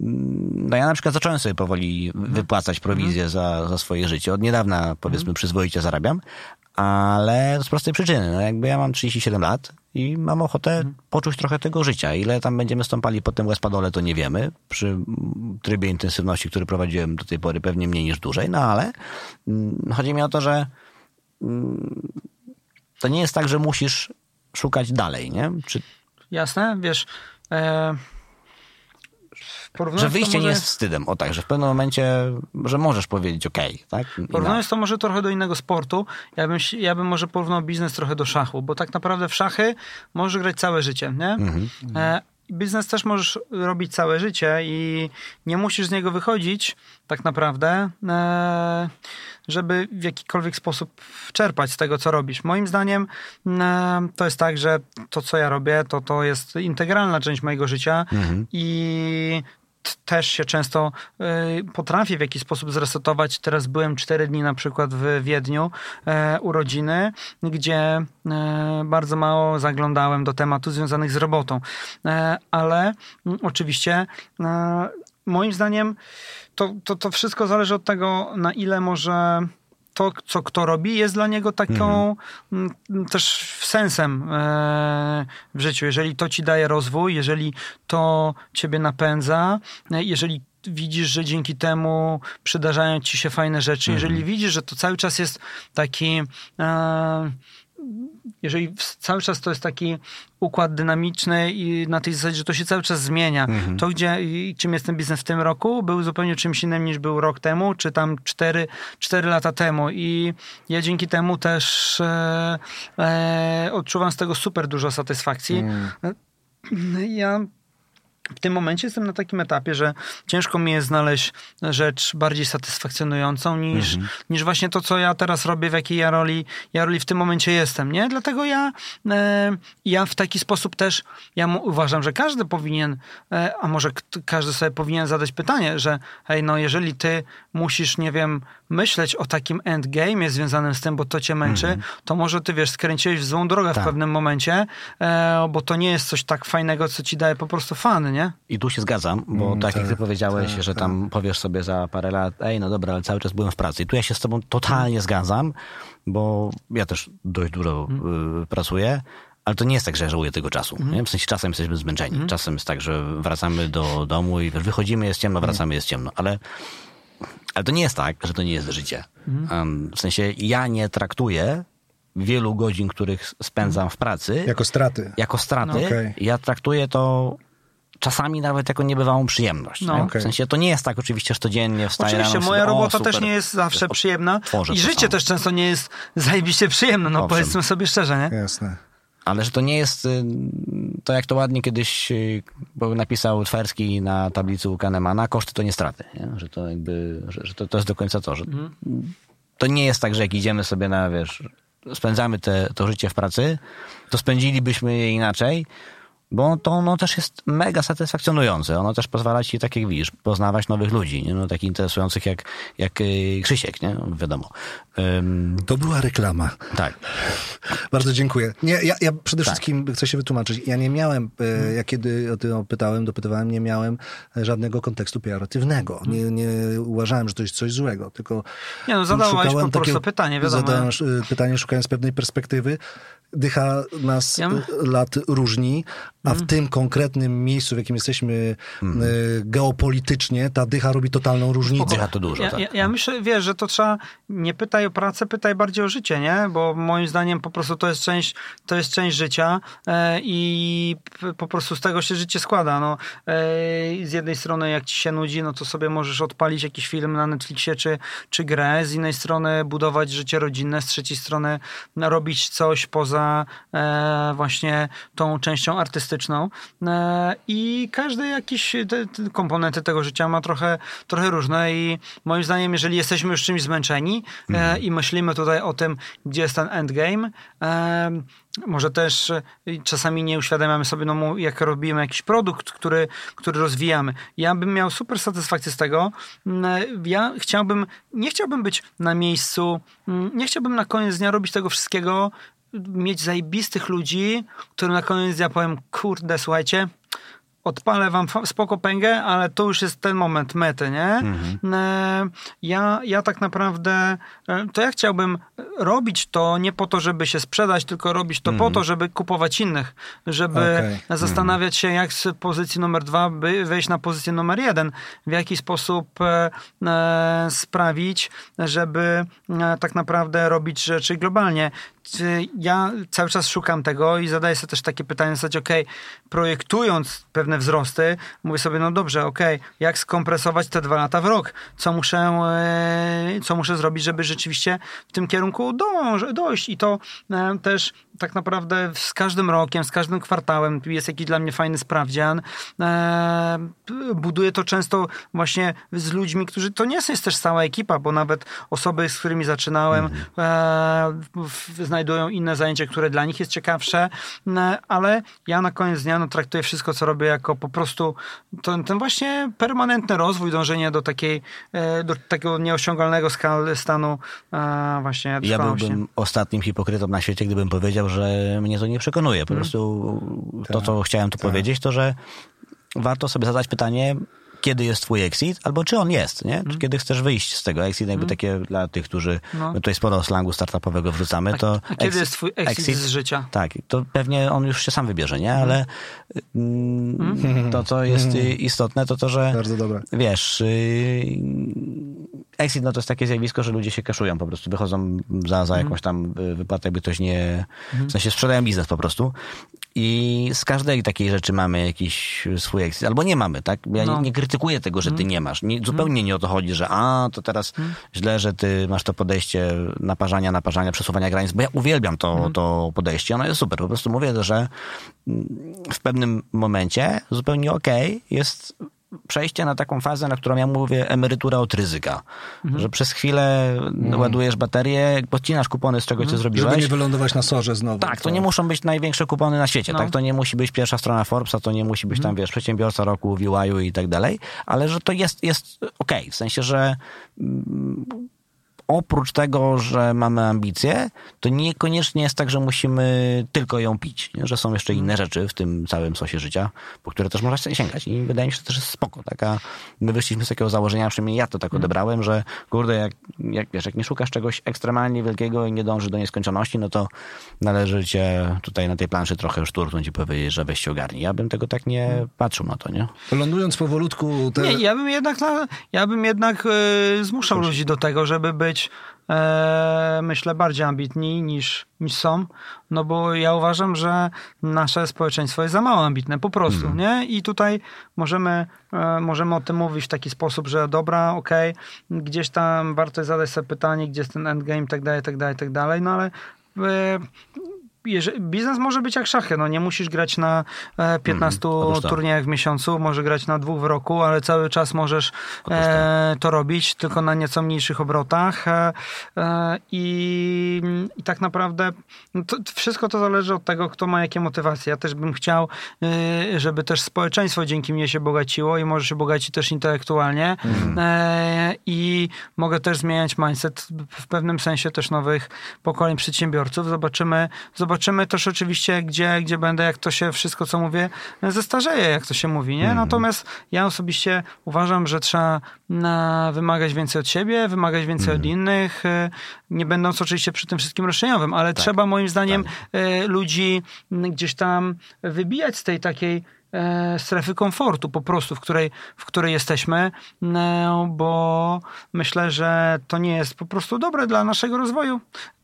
no ja na przykład zacząłem sobie powoli wypłacać prowizję za, za swoje życie. Od niedawna, powiedzmy, przyzwoicie zarabiam, ale z prostej przyczyny. No jakby ja mam 37 lat i mam ochotę poczuć trochę tego życia. Ile tam będziemy stąpali po tym łespadole, to nie wiemy. Przy trybie intensywności, który prowadziłem do tej pory, pewnie mniej niż dłużej, no ale mm, chodzi mi o to, że mm, to nie jest tak, że musisz szukać dalej, nie? Czy, Jasne, wiesz... E, porównując że wyjście nie jest wstydem. O tak, że w pewnym momencie, że możesz powiedzieć okej, tak? I na- Porównując to może trochę do innego sportu, ja bym, ja bym może porównał biznes trochę do szachu, bo tak naprawdę w szachy możesz grać całe życie, nie? Mhm. E, biznes też możesz robić całe życie i nie musisz z niego wychodzić tak naprawdę, e, żeby w jakikolwiek sposób czerpać z tego, co robisz. Moim zdaniem e, to jest tak, że to, co ja robię, to, to jest integralna część mojego życia i t- też się często y, potrafię w jakiś sposób zresetować. Teraz byłem cztery dni na przykład w Wiedniu e, urodziny, gdzie e, bardzo mało zaglądałem do tematów związanych z robotą. E, ale oczywiście moim zdaniem to, to, to wszystko zależy od tego, na ile może to, co kto robi, jest dla niego taką mm, też sensem e, w życiu. Jeżeli to ci daje rozwój, jeżeli to ciebie napędza, e, jeżeli widzisz, że dzięki temu przydarzają ci się fajne rzeczy, jeżeli widzisz, że to cały czas jest taki e, jeżeli cały czas to jest taki układ dynamiczny i na tej zasadzie, że to się cały czas zmienia, to gdzie, i czym jest ten biznes w tym roku, był zupełnie czymś innym niż był rok temu, czy tam cztery, cztery lata temu. I ja dzięki temu też e, e, odczuwam z tego super dużo satysfakcji. Ja w tym momencie jestem na takim etapie, że ciężko mi jest znaleźć rzecz bardziej satysfakcjonującą niż, niż właśnie to, co ja teraz robię, w jakiej ja roli, ja roli w tym momencie jestem, nie? Dlatego ja, e, ja w taki sposób też, ja uważam, że każdy powinien, e, a może każdy sobie powinien zadać pytanie, że hej, no jeżeli ty musisz, nie wiem, myśleć o takim endgame związanym z tym, bo to cię męczy, to może ty, wiesz, skręciłeś w złą drogę Tak. w pewnym momencie, e, bo to nie jest coś tak fajnego, co ci daje po prostu fan, nie? I tu się zgadzam, bo Mm, tak jak ty tak, powiedziałeś, tak, że tak. tam powiesz sobie za parę lat, ej, no dobra, ale cały czas byłem w pracy. I tu ja się z tobą totalnie zgadzam, bo ja też dość dużo Mm. y, pracuję, ale to nie jest tak, że ja żałuję tego czasu. Mm. W sensie czasem jesteśmy zmęczeni. Czasem jest tak, że wracamy do domu i wychodzimy, jest ciemno, Mm. wracamy, jest ciemno. Ale, ale to nie jest tak, że to nie jest życie. Mm. Em, w sensie ja nie traktuję wielu godzin, których spędzam w pracy, Jako straty. jako straty. No, okej. Ja traktuję to czasami nawet jako niebywałą przyjemność. No. Okej. W sensie to nie jest tak oczywiście, że codziennie wstaję Oczywiście, rano moja sobie, robota super, też nie jest zawsze przyjemna i życie samo. też często nie jest zajebiście przyjemne, no Owszem. powiedzmy sobie szczerze, nie? Jasne. Ale że to nie jest y, to, jak to ładnie kiedyś y, bo napisał Twerski na tablicy u Kahnemana, koszty to nie straty. Nie? Że to jakby, że, że to, to jest do końca to, że Mhm. to nie jest tak, że jak idziemy sobie na, wiesz, spędzamy te, to życie w pracy, to spędzilibyśmy je inaczej, Bo to ono też jest mega satysfakcjonujące. Ono też pozwala ci, tak jak widzisz, poznawać nowych ludzi, nie? No, takich interesujących jak, jak y, Krzysiek, nie? Wiadomo. Ym, To była reklama. tak. Bardzo dziękuję. Nie, ja, ja przede Tak. wszystkim chcę się wytłumaczyć. Ja nie miałem, e, ja kiedy o tym pytałem, dopytywałem, nie miałem e, żadnego kontekstu pejoratywnego. Nie, nie uważałem, że to jest coś złego, tylko Nie no, zadawałeś po prostu pytanie, wiadomo. Zadałem pytanie szukając pewnej perspektywy. Dycha nas Ja- lat różni, a w tym konkretnym miejscu, w jakim jesteśmy e, geopolitycznie, ta dycha robi totalną różnicę. Dycha to dużo, Ja, tak. ja, ja myślę, wiesz, że to trzeba, nie pytaj o pracę, pytaj bardziej o życie, nie? Bo moim zdaniem po prostu to jest część, to jest część życia e, i po prostu z tego się życie składa. No, e, z jednej strony jak ci się nudzi, no to sobie możesz odpalić jakiś film na Netflixie czy, czy grę, z innej strony budować życie rodzinne, z trzeciej strony no, robić coś poza właśnie tą częścią artystyczną e, i każdy jakiś te, te komponenty tego życia ma trochę, trochę różne i moim zdaniem, jeżeli jesteśmy już czymś zmęczeni e, i myślimy tutaj o tym, gdzie jest ten endgame, e, może też czasami nie uświadamiamy sobie, no, jak robimy jakiś produkt, który, który rozwijamy. Ja bym miał super satysfakcję z tego. Mm, Ja chciałbym, nie chciałbym być na miejscu, mm, nie chciałbym na koniec dnia robić tego wszystkiego, mieć zajebistych ludzi, którym na koniec dnia powiem, kurde, słuchajcie, odpalę wam spoko pęgę, ale to już jest ten moment mety, nie? E, Ja, ja tak naprawdę, e, to ja chciałbym robić to nie po to, żeby się sprzedać, tylko robić to po to, żeby kupować innych, żeby Okej. zastanawiać się, jak z pozycji numer dwa by wejść na pozycję numer jeden, w jaki sposób e, sprawić, żeby tak naprawdę robić rzeczy globalnie. Ja cały czas szukam tego i zadaję sobie też takie pytanie, w zasadzie, okej, projektując pewne wzrosty, mówię sobie, no dobrze, okej, jak skompresować te dwa lata w rok? Co muszę, e, co muszę zrobić, żeby rzeczywiście w tym kierunku dąż, dojść? I to e, też tak naprawdę z każdym rokiem, z każdym kwartałem jest jakiś dla mnie fajny sprawdzian. E, buduję to często właśnie z ludźmi, którzy to nie jest też cała ekipa, bo nawet osoby, z którymi zaczynałem, e, znajdują inne zajęcie, które dla nich jest ciekawsze, e, ale ja na koniec dnia no, traktuję wszystko, co robię, jako po prostu ten, ten właśnie permanentny rozwój, dążenie do takiej, do takiego nieosiągalnego skal, stanu właśnie Ja byłbym ostatnim hipokrytą na świecie, gdybym powiedział, że mnie to nie przekonuje. Po prostu to, co chciałem tu powiedzieć, to że warto sobie zadać pytanie, kiedy jest twój exit, albo czy on jest, nie? Czy Kiedy chcesz wyjść z tego exit, jakby takie dla tych, którzy, No. tutaj sporo slangu startupowego wrzucamy, to... A kiedy jest twój exit, z życia? Tak, to pewnie on już się sam wybierze, nie? Ale mm, to, co jest istotne, to to, że Bardzo dobre. wiesz, y, exit no to jest takie zjawisko, że ludzie się kaszują po prostu, wychodzą za, Mhm. za jakąś tam y, wypłatę, jakby ktoś nie, w sensie sprzedają biznes po prostu. I z każdej takiej rzeczy mamy jakiś swój exit, albo nie mamy, tak? Ja No. Mhm. nie, nie krytykuję tego, że ty nie masz. Nie, zupełnie nie o to chodzi, że a, to teraz źle, że ty masz to podejście naparzania, naparzania, przesuwania granic, bo ja uwielbiam to, Mhm. to podejście, ono jest super. Po prostu mówię, że mm, w pewnym momencie zupełnie okej jest przejście na taką fazę, na którą ja mówię emerytura od ryzyka. Mhm. Że przez chwilę ładujesz baterię, podcinasz kupony z czego Mhm. co zrobiłeś. Żeby nie wylądować na sorze znowu. Tak, to nie muszą być największe kupony na świecie, No. tak? To nie musi być pierwsza strona Forbesa, to nie musi być tam, wiesz, przedsiębiorca roku w UI-u i tak dalej, ale że to jest, jest okej, w sensie, że mm, oprócz tego, że mamy ambicje, to niekoniecznie jest tak, że musimy tylko ją pić, nie? że są jeszcze inne rzeczy w tym całym sosie życia, po które też można sięgać i wydaje mi się, że to też jest spoko, tak? A my wyszliśmy z takiego założenia, przynajmniej ja to tak odebrałem, że kurde, jak, jak wiesz, jak nie szukasz czegoś ekstremalnie wielkiego i nie dążysz do nieskończoności, no to należy cię tutaj na tej planszy trochę już turknąć i powiedzieć, że weź się ogarnij. Ja bym tego tak nie patrzył na to, nie? Lądując powolutku... Te... Nie, ja bym jednak, na, ja bym jednak e, zmuszał ludzi do tego, żeby być, e, myślę, bardziej ambitni niż, niż są, no bo ja uważam, że nasze społeczeństwo jest za mało ambitne, po prostu, nie? I tutaj możemy, e, możemy o tym mówić w taki sposób, że dobra, okej, gdzieś tam warto zadać sobie pytanie, gdzie jest ten endgame, tak dalej, tak dalej, tak dalej, no ale e, biznes może być jak szachy, no nie musisz grać na e, 15 Mhm. to. turniejach w miesiącu, może grać na dwóch w roku, ale cały czas możesz e, to robić, tylko na nieco mniejszych obrotach e, e, i, i tak naprawdę no to, wszystko to zależy od tego, kto ma jakie motywacje. Ja też bym chciał, e, żeby też społeczeństwo dzięki mnie się bogaciło i może się bogaci też intelektualnie e, i mogę też zmieniać mindset w pewnym sensie też nowych pokoleń przedsiębiorców. Zobaczymy, zobaczymy też oczywiście, gdzie, gdzie będę, jak to się wszystko, co mówię, zestarzeje, jak to się mówi, nie? Natomiast ja osobiście uważam, że trzeba na, wymagać więcej od siebie, wymagać więcej od innych, e, nie będąc oczywiście przy tym wszystkim roszczeniowym, ale trzeba moim zdaniem e, ludzi m, gdzieś tam wybijać z tej takiej e, strefy komfortu po prostu, w której, w której jesteśmy, no, bo myślę, że to nie jest po prostu dobre dla naszego rozwoju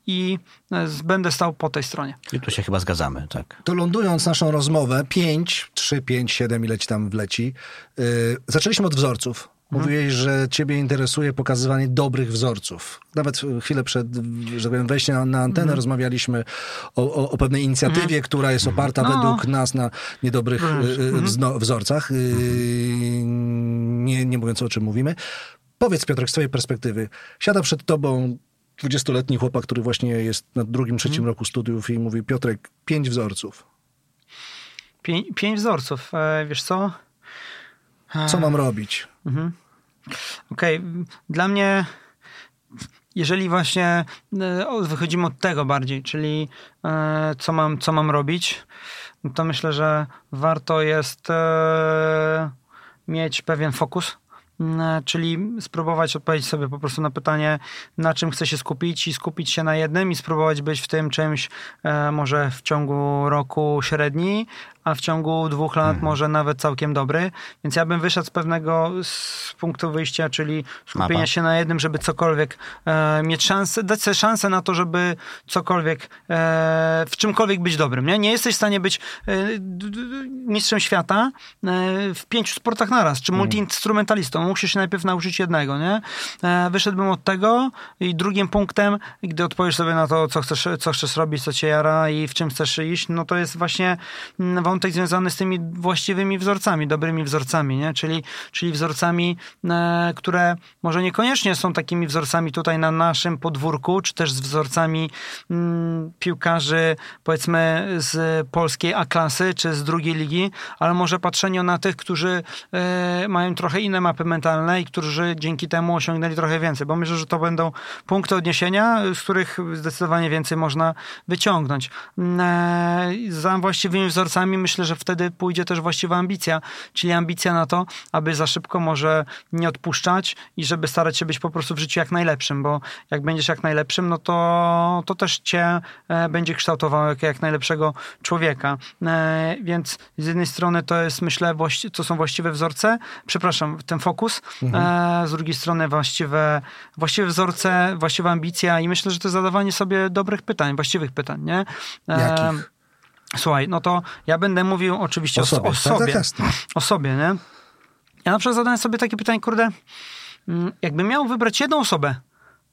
i e, będę stał po tej stronie. I tu się chyba zgadzamy, tak. To lądując naszą rozmowę, 5, 3, 5, 7, ile ci tam wleci, yy, zaczęliśmy od wzorców. Mówiłeś, że ciebie interesuje pokazywanie dobrych wzorców. Nawet y, chwilę przed, że powiem, wejściem na, na antenę rozmawialiśmy o, o, o pewnej inicjatywie, która jest oparta No. według nas na niedobrych wzno, wzorcach. Nie, nie mówiąc o czym mówimy. Powiedz Piotrek, z twojej perspektywy, siada przed tobą 20-letni chłopak, który właśnie jest na drugim, trzecim roku studiów i mówi, Piotrek, pięć wzorców. Pię, pięć wzorców, e, wiesz co? Co mam robić? Okej, dla mnie, jeżeli właśnie e, wychodzimy od tego bardziej, czyli e, co, mam, co mam robić, to myślę, że warto jest e, mieć pewien fokus. M, Czyli spróbować odpowiedzieć sobie po prostu na pytanie, na czym chcę się skupić i skupić się na jednym i spróbować być w tym czymś e, może w ciągu roku średni, a w ciągu dwóch lat Mhm. może nawet całkiem dobry. Więc ja bym wyszedł z pewnego z punktu wyjścia, czyli skupienia Mapa. się na jednym, żeby cokolwiek e, mieć szansę, dać sobie szansę na to, żeby cokolwiek, e, w czymkolwiek być dobrym. Nie, nie jesteś w stanie być e, mistrzem świata e, w pięciu sportach naraz, czy multiinstrumentalistą. Musisz się najpierw nauczyć jednego, nie? E, wyszedłbym od tego i drugim punktem, gdy odpowiesz sobie na to, co chcesz, co chcesz robić, co cię jara i w czym chcesz iść, no to jest właśnie mm, wątek związany z tymi właściwymi wzorcami, dobrymi wzorcami, nie? Czyli, czyli wzorcami, e, które może niekoniecznie są takimi wzorcami tutaj na naszym podwórku, czy też z wzorcami mm, piłkarzy, powiedzmy, z polskiej A-klasy, czy z drugiej ligi, ale może patrzenie na tych, którzy e, mają trochę inne mapy mentalne i którzy dzięki temu osiągnęli trochę więcej, bo myślę, że to będą punkty odniesienia, z których zdecydowanie więcej można wyciągnąć. Mm, e, Za właściwymi wzorcami myślę, że wtedy pójdzie też właściwa ambicja, czyli ambicja na to, aby za szybko może nie odpuszczać i żeby starać się być po prostu w życiu jak najlepszym, bo jak będziesz jak najlepszym, no to, to też cię e, będzie kształtowało jak, jak najlepszego człowieka. E, Więc z jednej strony to jest, myślę, to są właściwe wzorce, przepraszam, ten fokus, e, z drugiej strony właściwe, właściwe wzorce, właściwa ambicja i myślę, że to jest zadawanie sobie dobrych pytań, właściwych pytań, nie? E, Jakich? Słuchaj, no to ja będę mówił oczywiście o, O sobie, o sobie. tak, o sobie, nie? Ja na przykład zadałem sobie takie pytanie, kurde, mm, jakbym miał wybrać jedną osobę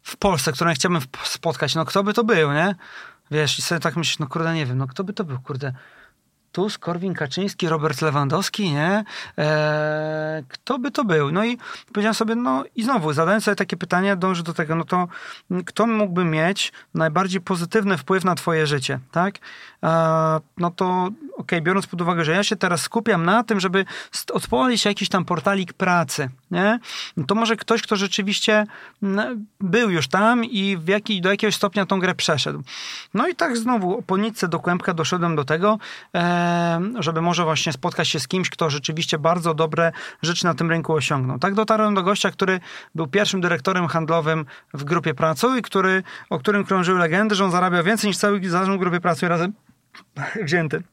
w Polsce, którą ja chciałbym spotkać, no kto by to był, nie? Wiesz, i sobie tak myślisz, no kurde, nie wiem, no kto by to był, kurde. Tusk, Korwin Kaczyński, Robert Lewandowski, nie? Eee, kto by to był? No i powiedziałem sobie, no i znowu zadałem sobie takie pytanie, dążę do tego, no to kto mógłby mieć najbardziej pozytywny wpływ na twoje życie, tak? Eee, no to okej, biorąc pod uwagę, że ja się teraz skupiam na tym, żeby odpalić jakiś tam portalik pracy, nie? No to może ktoś, kto rzeczywiście był już tam i w jaki, do jakiegoś stopnia tą grę przeszedł. No i tak znowu po nitce do kłębka doszedłem do tego, e, żeby może właśnie spotkać się z kimś, kto rzeczywiście bardzo dobre rzeczy na tym rynku osiągnął. Tak dotarłem do gościa, który był pierwszym dyrektorem handlowym w grupie Pracuj, który, o którym krążyły legendy, że on zarabia więcej niż cały zarząd grupy Pracuj razem wzięty.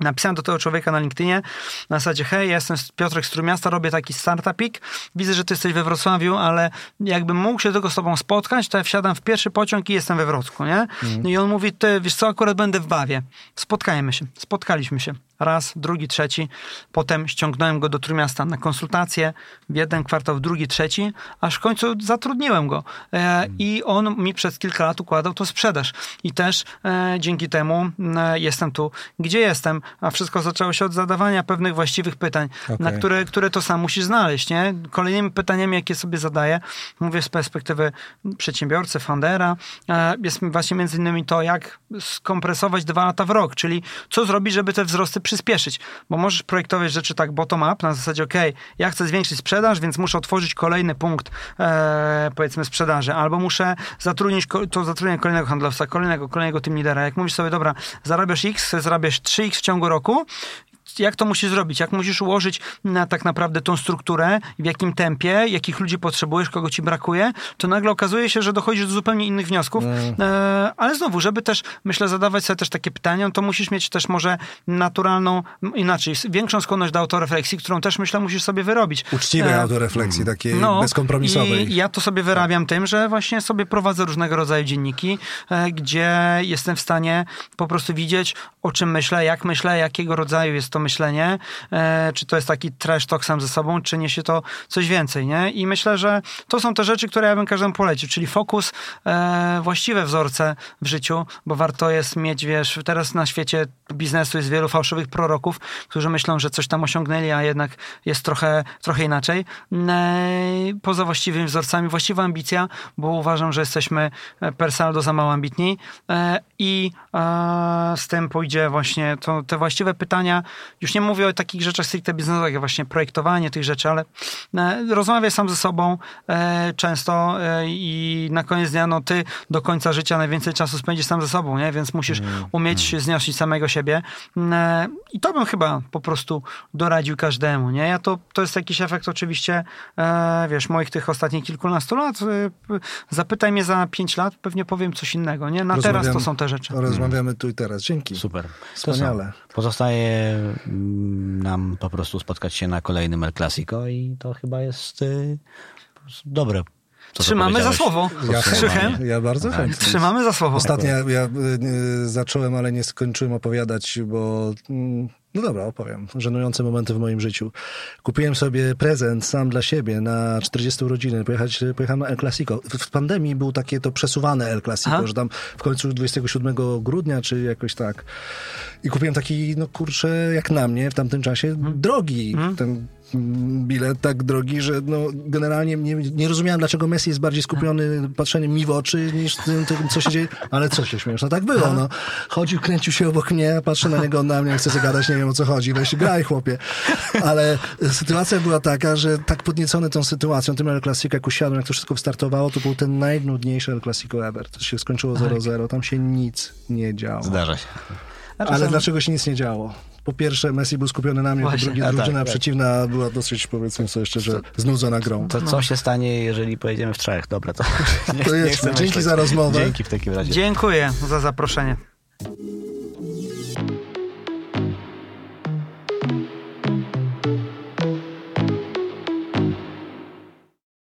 Napisałem do tego człowieka na LinkedInie na zasadzie, hej, ja jestem Piotrek z Trójmiasta, robię taki startupik, widzę, że ty jesteś we Wrocławiu, ale jakbym mógł się tylko z tobą spotkać, to ja wsiadam w pierwszy pociąg i jestem we Wrocku, nie? No I on mówi, ty, wiesz co, akurat będę w Bawie. Spotkajmy się. Spotkaliśmy się. Raz, drugi, trzeci. Potem ściągnąłem go do Trójmiasta na konsultacje, w jeden kwartał, w drugi, trzeci, aż w końcu zatrudniłem go. E, I on mi przez kilka lat układał to sprzedaż. I też e, dzięki temu e, jestem tu, gdzie jestem. A wszystko zaczęło się od zadawania pewnych właściwych pytań, Okej. na które, które to sam musisz znaleźć. Nie? Kolejnymi pytaniami, jakie sobie zadaję, mówię z perspektywy przedsiębiorcy, foundera, jest właśnie między innymi to, jak skompresować dwa lata w rok, czyli co zrobić, żeby te wzrosty przyspieszyć. Bo możesz projektować rzeczy tak bottom-up, na zasadzie, ok, ja chcę zwiększyć sprzedaż, więc muszę otworzyć kolejny punkt, e, powiedzmy, sprzedaży, albo muszę zatrudnić, to zatrudnię kolejnego handlowca, kolejnego, kolejnego team lidera. Jak mówisz sobie, dobra, zarabiasz X, zarabiasz 3X w ciągu roku, jak to musisz zrobić, jak musisz ułożyć na tak naprawdę tą strukturę, w jakim tempie, jakich ludzi potrzebujesz, kogo ci brakuje, to nagle okazuje się, że dochodzisz do zupełnie innych wniosków. E, ale znowu, żeby też, myślę, zadawać sobie też takie pytania, to musisz mieć też może naturalną, inaczej, większą skłonność do autorefleksji, którą też myślę musisz sobie wyrobić. Uczciwej E, autorefleksji, takiej bezkompromisowej. I ja to sobie wyrabiam tym, że właśnie sobie prowadzę różnego rodzaju dzienniki, e, gdzie jestem w stanie po prostu widzieć, o czym myślę, jak myślę, jakiego rodzaju jest to myślenie, e, czy to jest taki trash talk sam ze sobą, czy niesie to coś więcej, nie? I myślę, że to są te rzeczy, które ja bym każdemu polecił, czyli fokus, e, właściwe wzorce w życiu, bo warto jest mieć, wiesz, teraz na świecie biznesu jest wielu fałszywych proroków, którzy myślą, że coś tam osiągnęli, a jednak jest trochę, trochę inaczej. E, Poza właściwymi wzorcami, właściwa ambicja, bo uważam, że jesteśmy per saldo za mało ambitni i z tym pójdzie właśnie to, te właściwe pytania. Już nie mówię o takich rzeczach stricte biznesowych, jak właśnie projektowanie tych rzeczy, ale e, rozmawiaj sam ze sobą e, często e, i na koniec dnia, no ty do końca życia najwięcej czasu spędzisz sam ze sobą, nie? Więc musisz umieć znosić samego siebie. E, I to bym chyba po prostu doradził każdemu, nie? Ja to, to jest jakiś efekt oczywiście, e, wiesz, moich tych ostatnich kilkunastu lat. E, zapytaj mnie za pięć lat, pewnie powiem coś innego, nie? Na teraz to są te rzeczy. Rozmawiamy tu i teraz. Dzięki. Super. Wspaniale. Pozostaje mm, nam po prostu spotkać się na kolejnym El Clasico i to chyba jest y, dobre. To, Trzymamy za słowo. Ja, Krzychem. ja bardzo chętnie. Trzymamy za słowo. Ostatnio ja, ja y, zacząłem, ale nie skończyłem opowiadać, bo... mm, No dobra, opowiem. Żenujące momenty w moim życiu. Kupiłem sobie prezent sam dla siebie na 40 urodziny. Pojechać, pojechałem na El Clasico. W, w pandemii był takie to przesuwane El Clasico, Aha. że tam w końcu 27 grudnia, czy jakoś tak. I kupiłem taki, no kurczę, jak na mnie w tamtym czasie, Mhm. drogi. Ten mm, bilet tak drogi, że no, generalnie nie, nie rozumiałem, dlaczego Messi jest bardziej skupiony patrzeniem mi w oczy niż tym, tym, co się dzieje. Ale co się śmiesz? No tak było, no. Chodził, kręcił się obok mnie, patrzę na niego, na mnie, chce sobie gadać, nie wiem o co chodzi. Weź graj, chłopie. Ale sytuacja była taka, że tak podniecony tą sytuacją, tym El Clasico, jak usiadłem, jak to wszystko wystartowało, to był ten najnudniejszy El Clasico ever. To się skończyło 0-0, tam się nic nie działo. Zdarza się. Ale dlaczego się nic nie działo? Po pierwsze, Messi był skupiony na mnie, po Właśnie. drugie, A, drużyna tak, tak. przeciwna była dosyć, powiedzmy sobie szczerze, znudzona grą. To co się stanie, jeżeli pojedziemy w trzech? Dobra, to, nie, To nie jedźmy. chcę Dzięki myśleć. za rozmowę. Dzięki w takim razie. Dziękuję za zaproszenie.